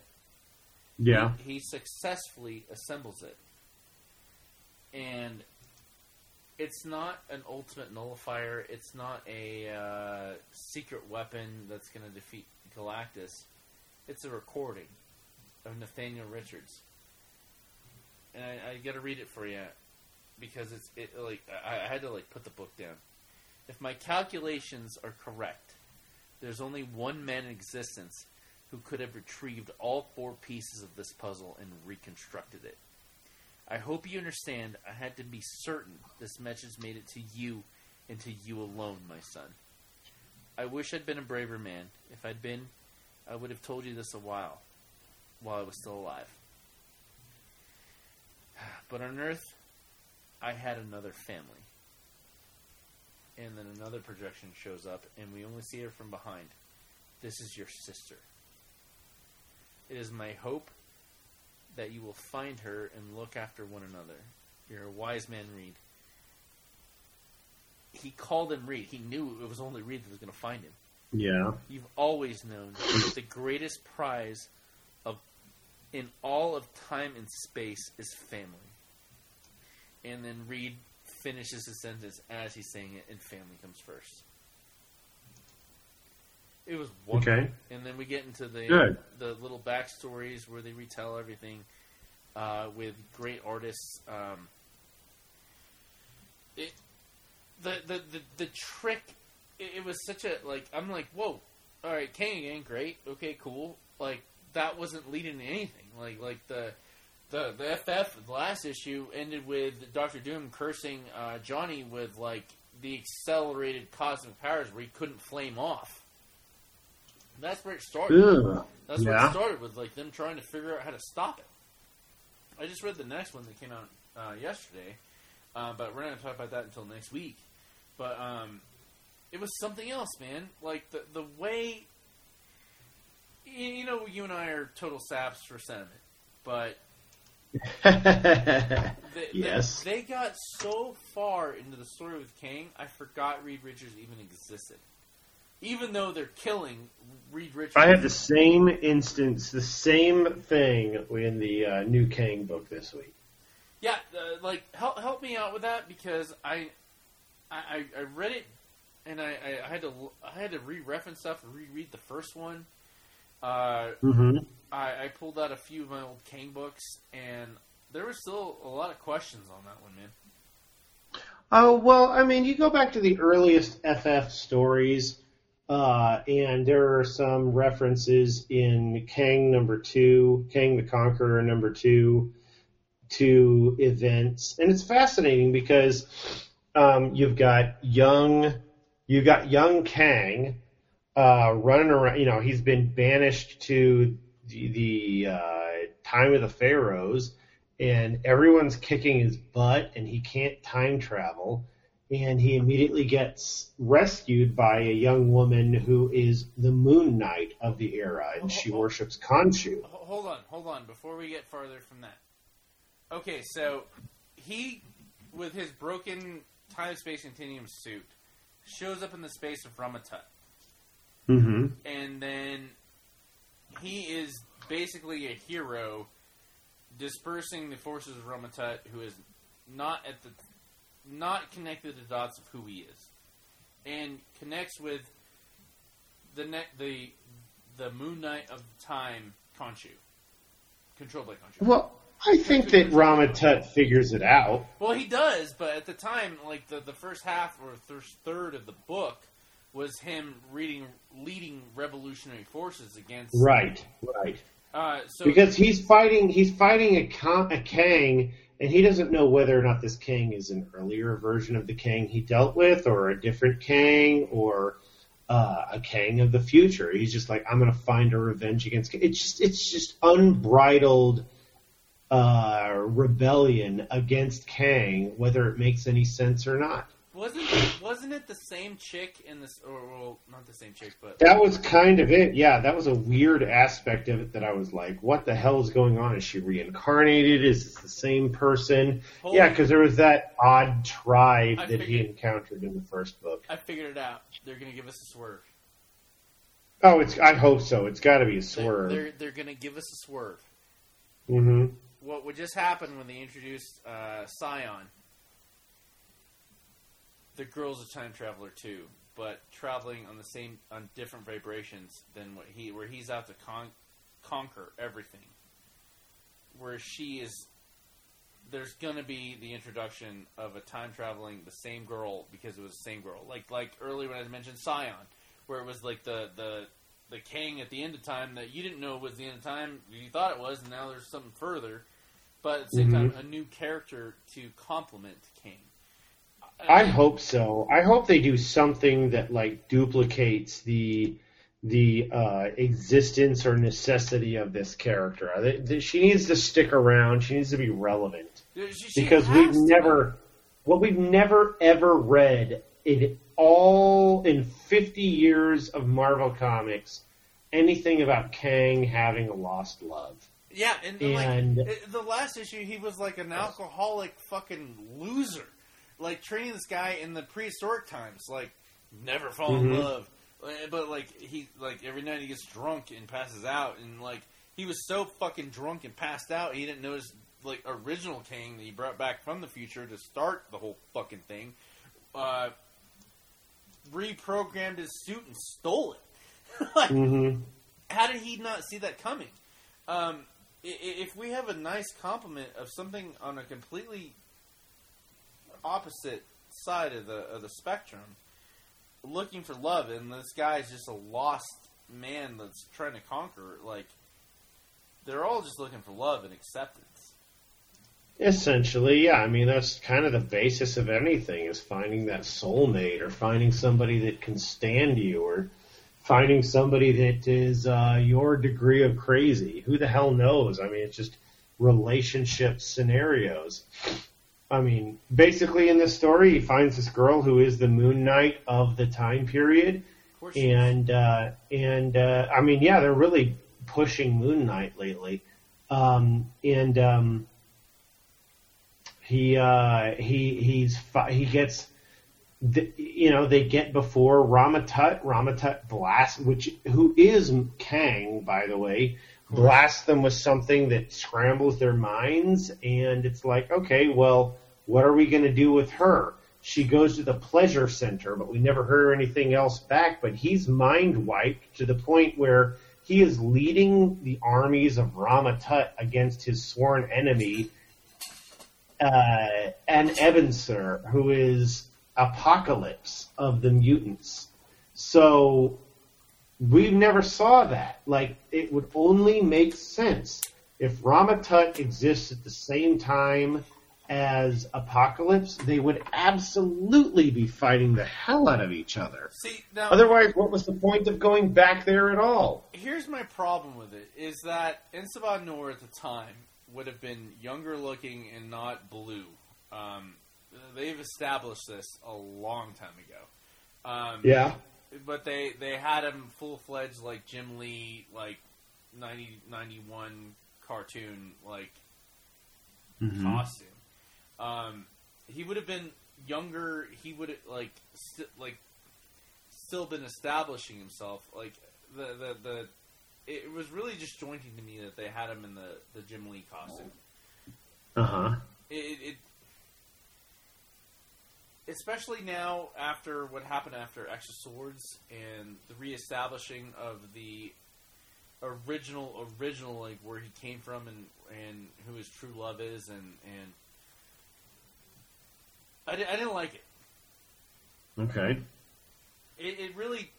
yeah. He, he successfully assembles it, and it's not an ultimate nullifier. It's not a uh, secret weapon that's going to defeat Galactus. It's a recording of Nathaniel Richards, and I, I got to read it for you because it's it like I, I had to like put the book down. If my calculations are correct, there's only one man in existence who could have retrieved all four pieces of this puzzle and reconstructed it. I hope you understand I had to be certain this message made it to you and to you alone, my son. I wish I'd been a braver man. If I'd been, I would have told you this a while, while I was still alive. But on Earth, I had another family. And then another projection shows up, and we only see her from behind. This is your sister. It is my hope that you will find her and look after one another. You're a wise man, Reed. He called him Reed. He knew it was only Reed that was going to find him. Yeah. You've always known that the greatest prize in all of time and space is family. And then Reed finishes his sentence as he's saying it, and family comes first. It was wonderful. Okay. And then we get into the Good. the little backstories where they retell everything uh, with great artists. Um, it, the, the the the trick. It, it was such a like. I'm like, whoa. All right, Kang again, great. Okay, cool. Like that wasn't leading to anything. Like like the the the FF the last issue ended with Doctor Doom cursing uh, Johnny with like the accelerated cosmic powers where he couldn't flame off. That's where it started. That's where Yeah. it started with, like them trying to figure out how to stop it. I just read the next one that came out uh, yesterday, uh, but we're not going to talk about that until next week. But um, it was something else, man. Like the the way, you, know, you and I are total saps for sentiment, but they, yes. they, they got so far into the story with Kang, I forgot Reed Richards even existed. Even though they're killing Reed Richards, I had the same instance, the same thing in the uh, new Kang book this week. Yeah, uh, like help help me out with that because I I, I read it and I, I, had to I had to re-reference stuff and reread the first one. Uh, Mm-hmm. I, I pulled out a few of my old Kang books and there were still a lot of questions on that one, man. Oh well, I mean, you go back to the earliest FF stories, uh, and there are some references in Kang number two, Kang the Conqueror number two, to events, and it's fascinating because um, you've got young, you've got young Kang uh, running around. You know, he's been banished to the, the uh, time of the pharaohs, and everyone's kicking his butt, and he can't time travel. And he immediately gets rescued by a young woman who is the Moon Knight of the era, and she worships Khonshu. Hold on, hold on. Before we get farther from that, okay, so he, with his broken time space continuum suit, shows up in the space of Rama-Tut. Mm-hmm. And then he is basically a hero dispersing the forces of Rama-Tut, who is not at the not connected to the dots of who he is, and connects with the ne- the the Moon Knight of Time, Khonshu, controlled by Khonshu. Well, I think that Rama-Tut figures it out. Well, he does, but at the time, like the, the first half or first third of the book was him reading leading revolutionary forces against Right, right. Uh, so Because he's fighting, he's fighting a, Con- a Kang, and he doesn't know whether or not this Kang is an earlier version of the Kang he dealt with, or a different Kang, or uh, a Kang of the future. He's just like, I'm going to find a revenge against. Kang. It's just, it's just unbridled uh, rebellion against Kang, whether it makes any sense or not. Wasn't wasn't it the same chick in this or well not the same chick but That was kind of it. Yeah, that was a weird aspect of it that I was like, what the hell is going on? Is she reincarnated? Is this the same person? Holy- Yeah, because there was that odd tribe I that he encountered in the first book. I figured it out. They're gonna give us a swerve. Oh, it's. I hope so. It's got to be a They're, swerve. they're they're gonna give us a swerve. hmm What would just happen when they introduced uh, Scion? The girl's a time traveler too, but traveling on the same on different vibrations than what he where he's out to con- conquer everything. Where she is there's gonna be the introduction of a time traveling the same girl because it was the same girl. Like like earlier when I mentioned Scion, where it was like the the the king at the end of time that you didn't know was the end of time, you thought it was, and now there's something further. But at the same mm-hmm. time, a new character to complement King. I hope so. I hope they do something that like duplicates the the uh, existence or necessity of this character. They- they- She needs to stick around. She needs to be relevant. She- she because we've to. never what we've never ever read in all in 50 years of Marvel comics anything about Kang having a lost love. Yeah, and, And- like the last issue, he was like an alcoholic fucking loser, like training this guy in the prehistoric times, like never fall in Mhm. love. Uh, But like he, like every night he gets drunk and passes out, and like he was so fucking drunk and passed out, he didn't notice like original King that he brought back from the future to start the whole fucking thing. Uh, reprogrammed his suit and stole it. like, Mm-hmm. how did he not see that coming? Um, if we have a nice compliment of something on a completely opposite side of the of the spectrum, looking for love, and this guy is just a lost man that's trying to conquer, like they're all just looking for love and acceptance. Essentially, yeah. I mean, that's kind of the basis of anything is finding that soulmate or finding somebody that can stand you or finding somebody that is uh, your degree of crazy. Who the hell knows? I mean, it's just relationship scenarios. I mean, basically in this story, he finds this girl who is the Moon Knight of the time period, and uh, and uh, I mean, yeah, they're really pushing Moon Knight lately, um, and um, he uh, he he's he gets. The, you know they get before Rama-Tut. Rama-Tut Blast, which who is Kang, by the way, blasts them with something that scrambles their minds, and it's like, okay, well, what are we going to do with her? She goes to the pleasure center, but we never heard anything else back. But he's mind wiped to the point where he is leading the armies of Rama-Tut against his sworn enemy, uh, and Sabah Nur, who is Apocalypse of the mutants. So we never saw that. Like it would only make sense if Rama-Tut exists at the same time as Apocalypse. They would absolutely be fighting the hell out of each other. see now. Otherwise, what was the point of going back there at all? here's my problem with it is that En Sabah Nur at the time, would have been younger looking and not blue. Um, they've established this a long time ago. Um, Yeah. But they they had him full fledged like Jim Lee like 90, 91 cartoon like Mm-hmm. costume. Um, he would have been younger. He would have like st- like still been establishing himself. Like the the the. It was really disjointing to me that they had him in the the Jim Lee costume. Uh huh. It, it especially now after what happened after X of Swords and the reestablishing of the original original like where he came from and and who his true love is and and I, I didn't like it. Okay. it. It really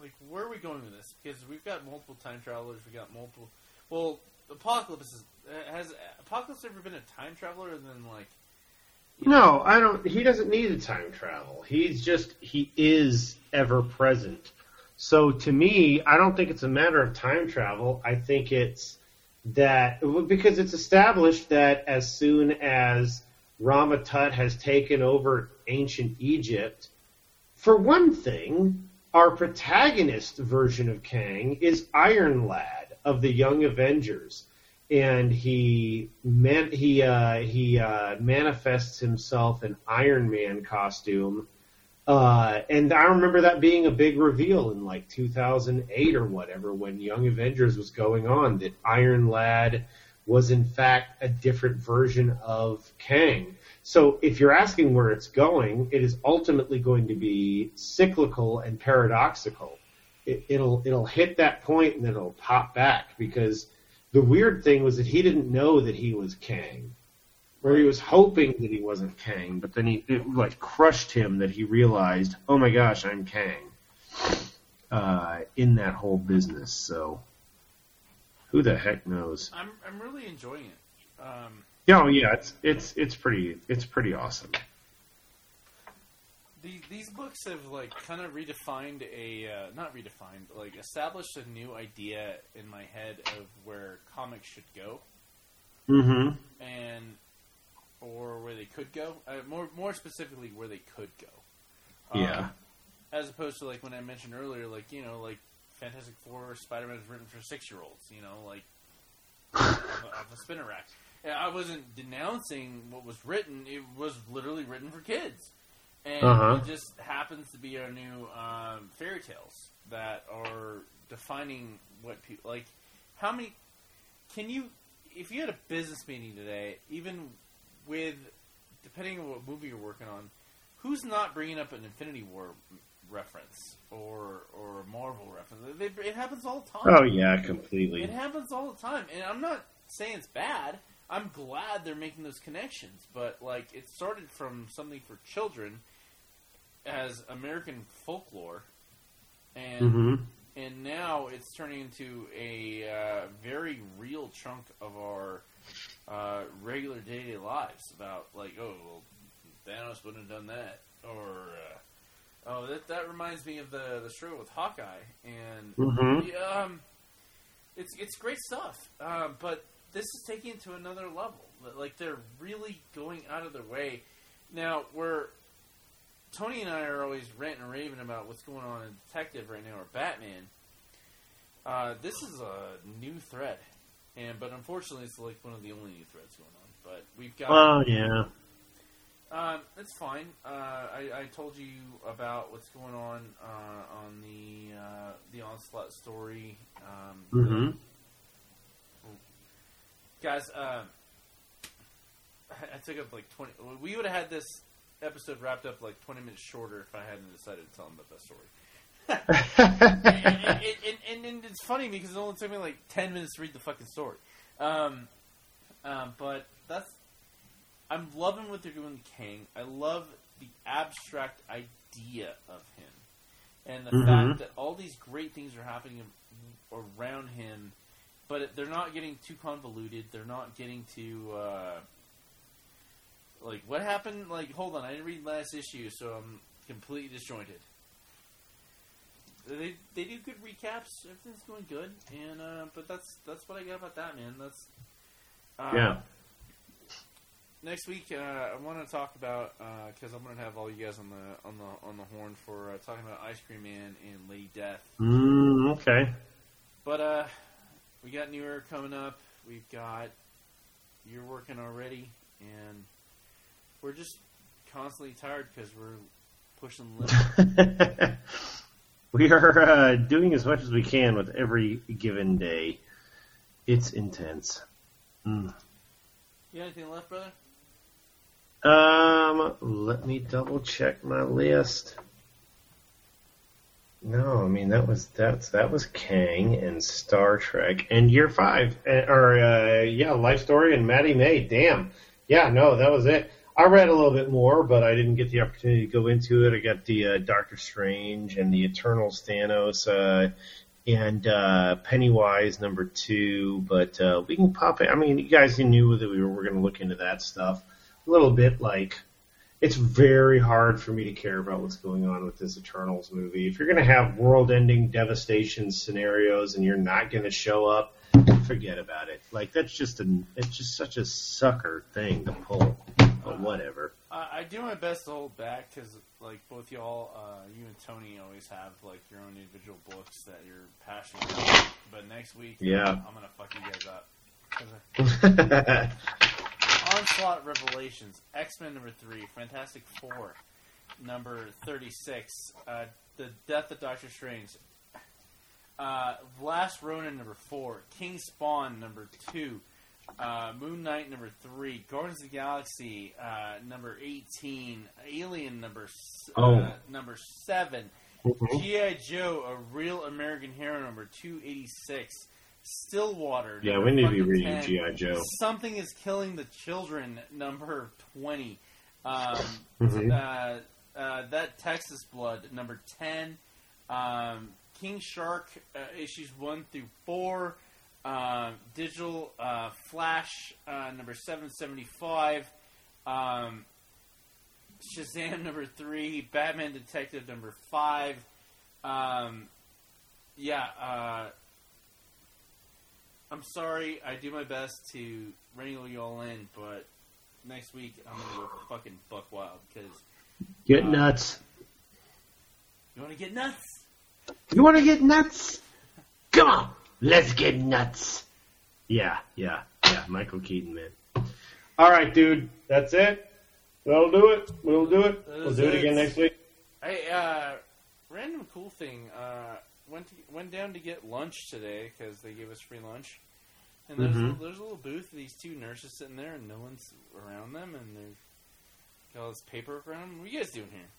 like where are we going with this? Because we've got multiple time travelers. We got multiple. Well, Apocalypse is, has Apocalypse ever been a time traveler? And then like No, I don't. He doesn't need a time travel. He's just he is ever present. So to me, I don't think it's a matter of time travel. I think it's that because it's established that as soon as Rama-Tut has taken over ancient Egypt, for one thing, our protagonist version of Kang is Iron Lad of the Young Avengers and he man he uh, he uh, manifests himself in Iron Man costume. Uh, and I remember that being a big reveal in like 2008 or whatever when Young Avengers was going on that Iron Lad was in fact a different version of Kang. So if you're asking where it's going, it is ultimately going to be cyclical and paradoxical. It, it'll it'll hit that point and then it'll pop back because the weird thing was that he didn't know that he was Kang, or he was hoping that he wasn't Kang, but then he it like crushed him that he realized, oh my gosh, I'm Kang. Uh, in that whole business, so who the heck knows? I'm I'm really enjoying it. Um, Yeah, oh, yeah, it's it's it's pretty it's pretty awesome. These these books have like kind of redefined a uh, not redefined like established a new idea in my head of where comics should go Mm-hmm. and or where they could go. Uh, more more specifically, where they could go. Yeah. Um, as opposed to like when I mentioned earlier, like you know, like Fantastic Four, Spider Man is written for six year olds. You know, like off, a, off a spinner rack. And I wasn't denouncing what was written; it was literally written for kids, and Uh-huh. it just happens to be our new um, fairy tales that are defining what people like. How many? Can you, if you had a business meeting today, even with depending on what movie you're working on, who's not bringing up an Infinity War reference or or a Marvel reference? They, it happens all the time. Oh yeah, completely. It happens all the time, and I'm not saying it's bad. I'm glad they're making those connections, but like it started from something for children as American folklore, and Mm-hmm. and now it's turning into a uh, very real chunk of our uh, regular day to day lives. About like, oh, well, Thanos wouldn't have done that, or uh, oh, that that reminds me of the the show with Hawkeye, and Mm-hmm. yeah, um, it's it's great stuff. Um, but this is taking it to another level. Like they're really going out of their way. Now, where Tony and I are always ranting and raving about what's going on in Detective right now or Batman. Uh, this is a new thread, and but unfortunately, it's like one of the only new threads going on. But we've got Oh yeah. um, it's fine. Uh, I, I told you about what's going on uh, on the uh, the onslaught story. Um, Mm-hmm. Guys, uh, I, I took up like twenty. We would have had this episode wrapped up like twenty minutes shorter if I hadn't decided to tell them about that story. and, and, and, and, and it's funny because it only took me like ten minutes to read the fucking story. Um, um, but that's I'm loving what they're doing with Kang. I love the abstract idea of him, and the Mhm. fact that all these great things are happening around him, but they're not getting too convoluted. They're not getting too uh, like what happened. Like, hold on, I didn't read last issue, so I'm completely disjointed. they they do good recaps. Everything's going good, and uh, but that's that's what I got about that, man. That's uh, Yeah. Next week, uh, I want to talk about because I'm going to have all you guys on the on the on the horn for uh, talking about Ice Cream Man and Lady Death. Mm, okay. But uh, we got New Era coming up. We've got you're working already, and we're just constantly tired because we're pushing the limit. we are uh, doing as much as we can with every given day. It's intense. Mm. you got anything left, brother? Um, let me double check my list. No, I mean that was that's that was Kang and Star Trek and Year Five uh, or uh, yeah, Life Story and Maddie May. Damn, yeah, no, that was it. I read a little bit more, but I didn't get the opportunity to go into it. I got the uh, Doctor Strange and the Eternal Thanos uh, and uh, Pennywise number two, but uh, we can pop it. I mean, you guys knew that we were, were going to look into that stuff a little bit. Like, it's very hard for me to care about what's going on with this Eternals movie. If you're going to have world-ending devastation scenarios and you're not going to show up, forget about it. Like, that's just a, it's just such a sucker thing to pull. But whatever. I, I do my best to hold back because, like, both y'all, uh, you and Tony always have like your own individual books that you're passionate about. But next week, Yeah. I'm gonna fuck you guys up. Onslaught Revelations, X Men number three, Fantastic Four, number thirty-six, uh, The Death of Doctor Strange, uh, Last Ronin number four, King Spawn number two, uh, Moon Knight number three, Guardians of the Galaxy uh, number eighteen, Alien number uh, Oh. number seven, GI Joe, a real American hero number two eighty-six. Stillwater. yeah, we need to be reading 10. G.I. Joe. Something is killing the children. Number twenty. Um, Mhm. uh, uh, that Texas blood. Number ten. Um, King Shark uh, issues one through four. Um, Digital uh, Flash uh, number seven seventy five. Um, Shazam number three. Batman Detective number five. Um, yeah. I'm sorry. I do my best to wrangle you all in, but next week I'm gonna go fucking buck wild because Get Uh, nuts. you want to get nuts. You want to get nuts? Come on, let's get nuts. Yeah, yeah, yeah. Michael Keaton, man. All right, dude. That's it. That'll do it. We'll do it. That We'll do it it. again next week. Hey, uh, random cool thing. Uh, went to, went down to get lunch today because they gave us free lunch. And there's, Mhm. a, there's a little booth. These two nurses sitting there, and no one's around them, and they've got all this paperwork around them. What are you guys doing here?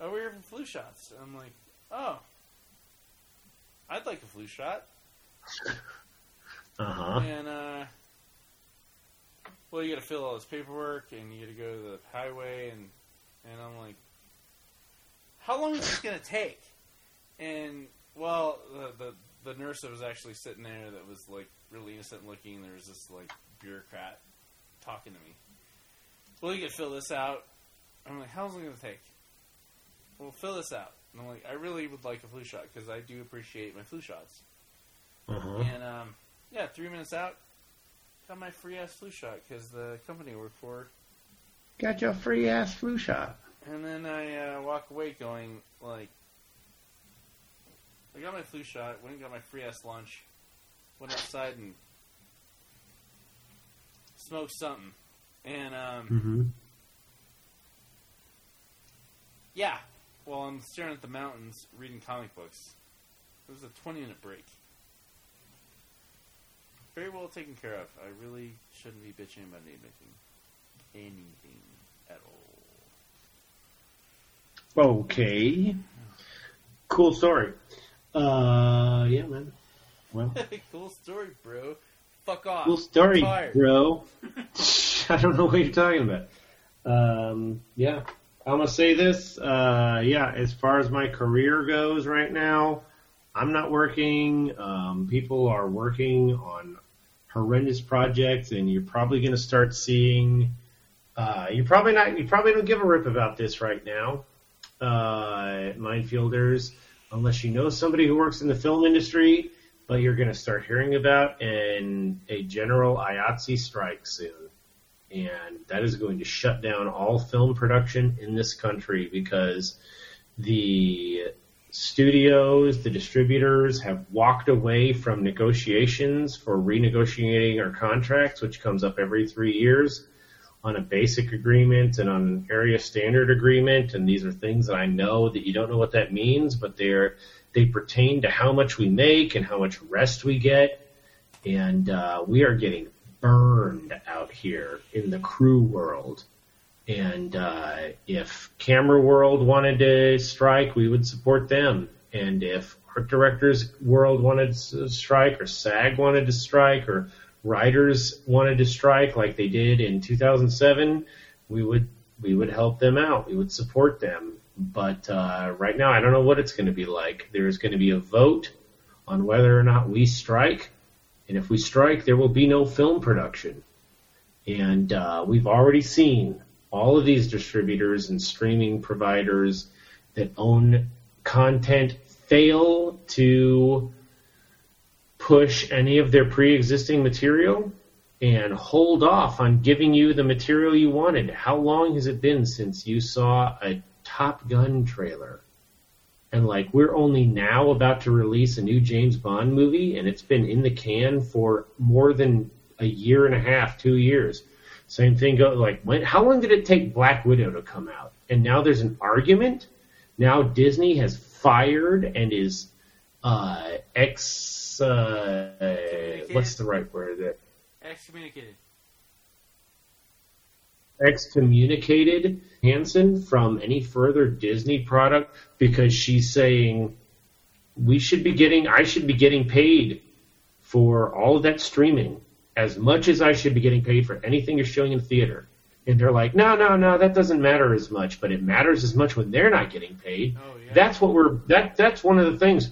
Oh, we're here for flu shots. I'm like, oh, I'd like a flu shot. Uh huh. And uh, well, you got to fill all this paperwork, and you got to go to the highway, and and I'm like, how long is this gonna take? And well, the, the the nurse that was actually sitting there, that was like really innocent looking. There was this like bureaucrat talking to me. Well, you got to fill this out. I'm like, how's it gonna take? Well, fill this out. And I'm like, I really would like a flu shot because I do appreciate my flu shots. Uh huh. And um, yeah, three minutes out, got my free ass flu shot because the company I work for. Got your free ass flu shot. And then I uh, walk away going like, I got my flu shot, went and got my free ass lunch, went outside and smoked something, and um, Mm-hmm. yeah, while I'm staring at the mountains reading comic books. It was a 20 minute break. Very well taken care of. I really shouldn't be bitching about anything. Anything at all. Okay. Cool story. Uh, yeah, man. Well, cool story, bro. Fuck off. cool story, bro. I don't know what you're talking about. Um, yeah, I'm gonna say this. Uh, yeah, as far as my career goes right now, I'm not working. Um, people are working on horrendous projects, and you're probably gonna start seeing. Uh, you're probably not. You probably don't give a rip about this right now, uh, minefielders. Unless you know somebody who works in the film industry, but you're going to start hearing about a general IATSE strike soon. And that is going to shut down all film production in this country because the studios, the distributors have walked away from negotiations for renegotiating our contracts, which comes up every three years on a basic agreement and on an area standard agreement, and these are things that I know that you don't know what that means, but they're they pertain to how much we make and how much rest we get, and uh, we are getting burned out here in the crew world. And uh, if Camera World wanted to strike, we would support them. And if Art Directors World wanted to strike, or SAG wanted to strike, or writers wanted to strike like they did in 2007, we would we would help them out. We would support them. But uh, right now, I don't know what it's going to be like. There's going to be a vote on whether or not we strike, and if we strike, there will be no film production. And uh, we've already seen all of these distributors and streaming providers that own content fail to push any of their pre-existing material and hold off on giving you the material you wanted. How long has it been since you saw a Top Gun trailer? And like we're only now about to release a new James Bond movie and it's been in the can for more than a year and a half, 2 years. Same thing go like when how long did it take Black Widow to come out? And now there's an argument. Now Disney has fired and is uh, ex uh, what's the right word? Excommunicated. Excommunicated Hansen from any further Disney product because she's saying we should be getting, I should be getting paid for all of that streaming as much as I should be getting paid for anything you're showing in theater. And they're like, no, no, no, that doesn't matter as much, but it matters as much when they're not getting paid. Oh, yeah. That's what we're that that's one of the things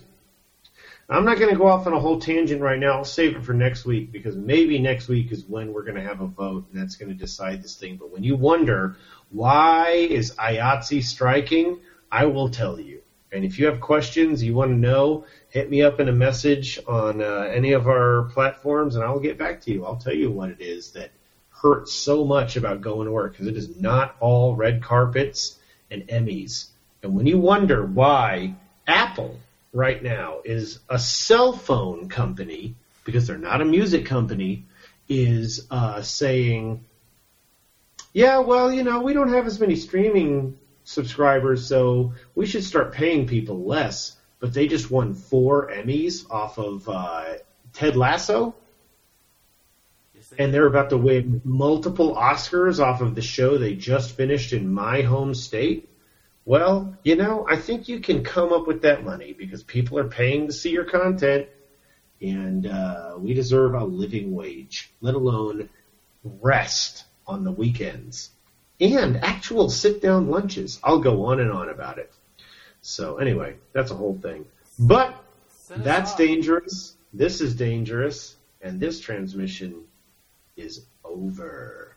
I'm not going to go off on a whole tangent right now. I'll save it for next week because maybe next week is when we're going to have a vote and that's going to decide this thing. But when you wonder why is IATSE striking, I will tell you. And if you have questions, you want to know, hit me up in a message on uh, any of our platforms and I'll get back to you. I'll tell you what it is that hurts so much about going to work because it is not all red carpets and Emmys. And when you wonder why Apple right now is a cell phone company, because they're not a music company, is uh, saying, yeah, well, you know, we don't have as many streaming subscribers, so we should start paying people less. But they just won four Emmys off of uh, Ted Lasso. And they're about to win multiple Oscars off of the show they just finished in my home state. Well, you know, I think you can come up with that money because people are paying to see your content, and uh, we deserve a living wage, let alone rest on the weekends and actual sit down lunches. I'll go on and on about it. So, anyway, that's a whole thing. But that's dangerous. This is dangerous. And this transmission is over.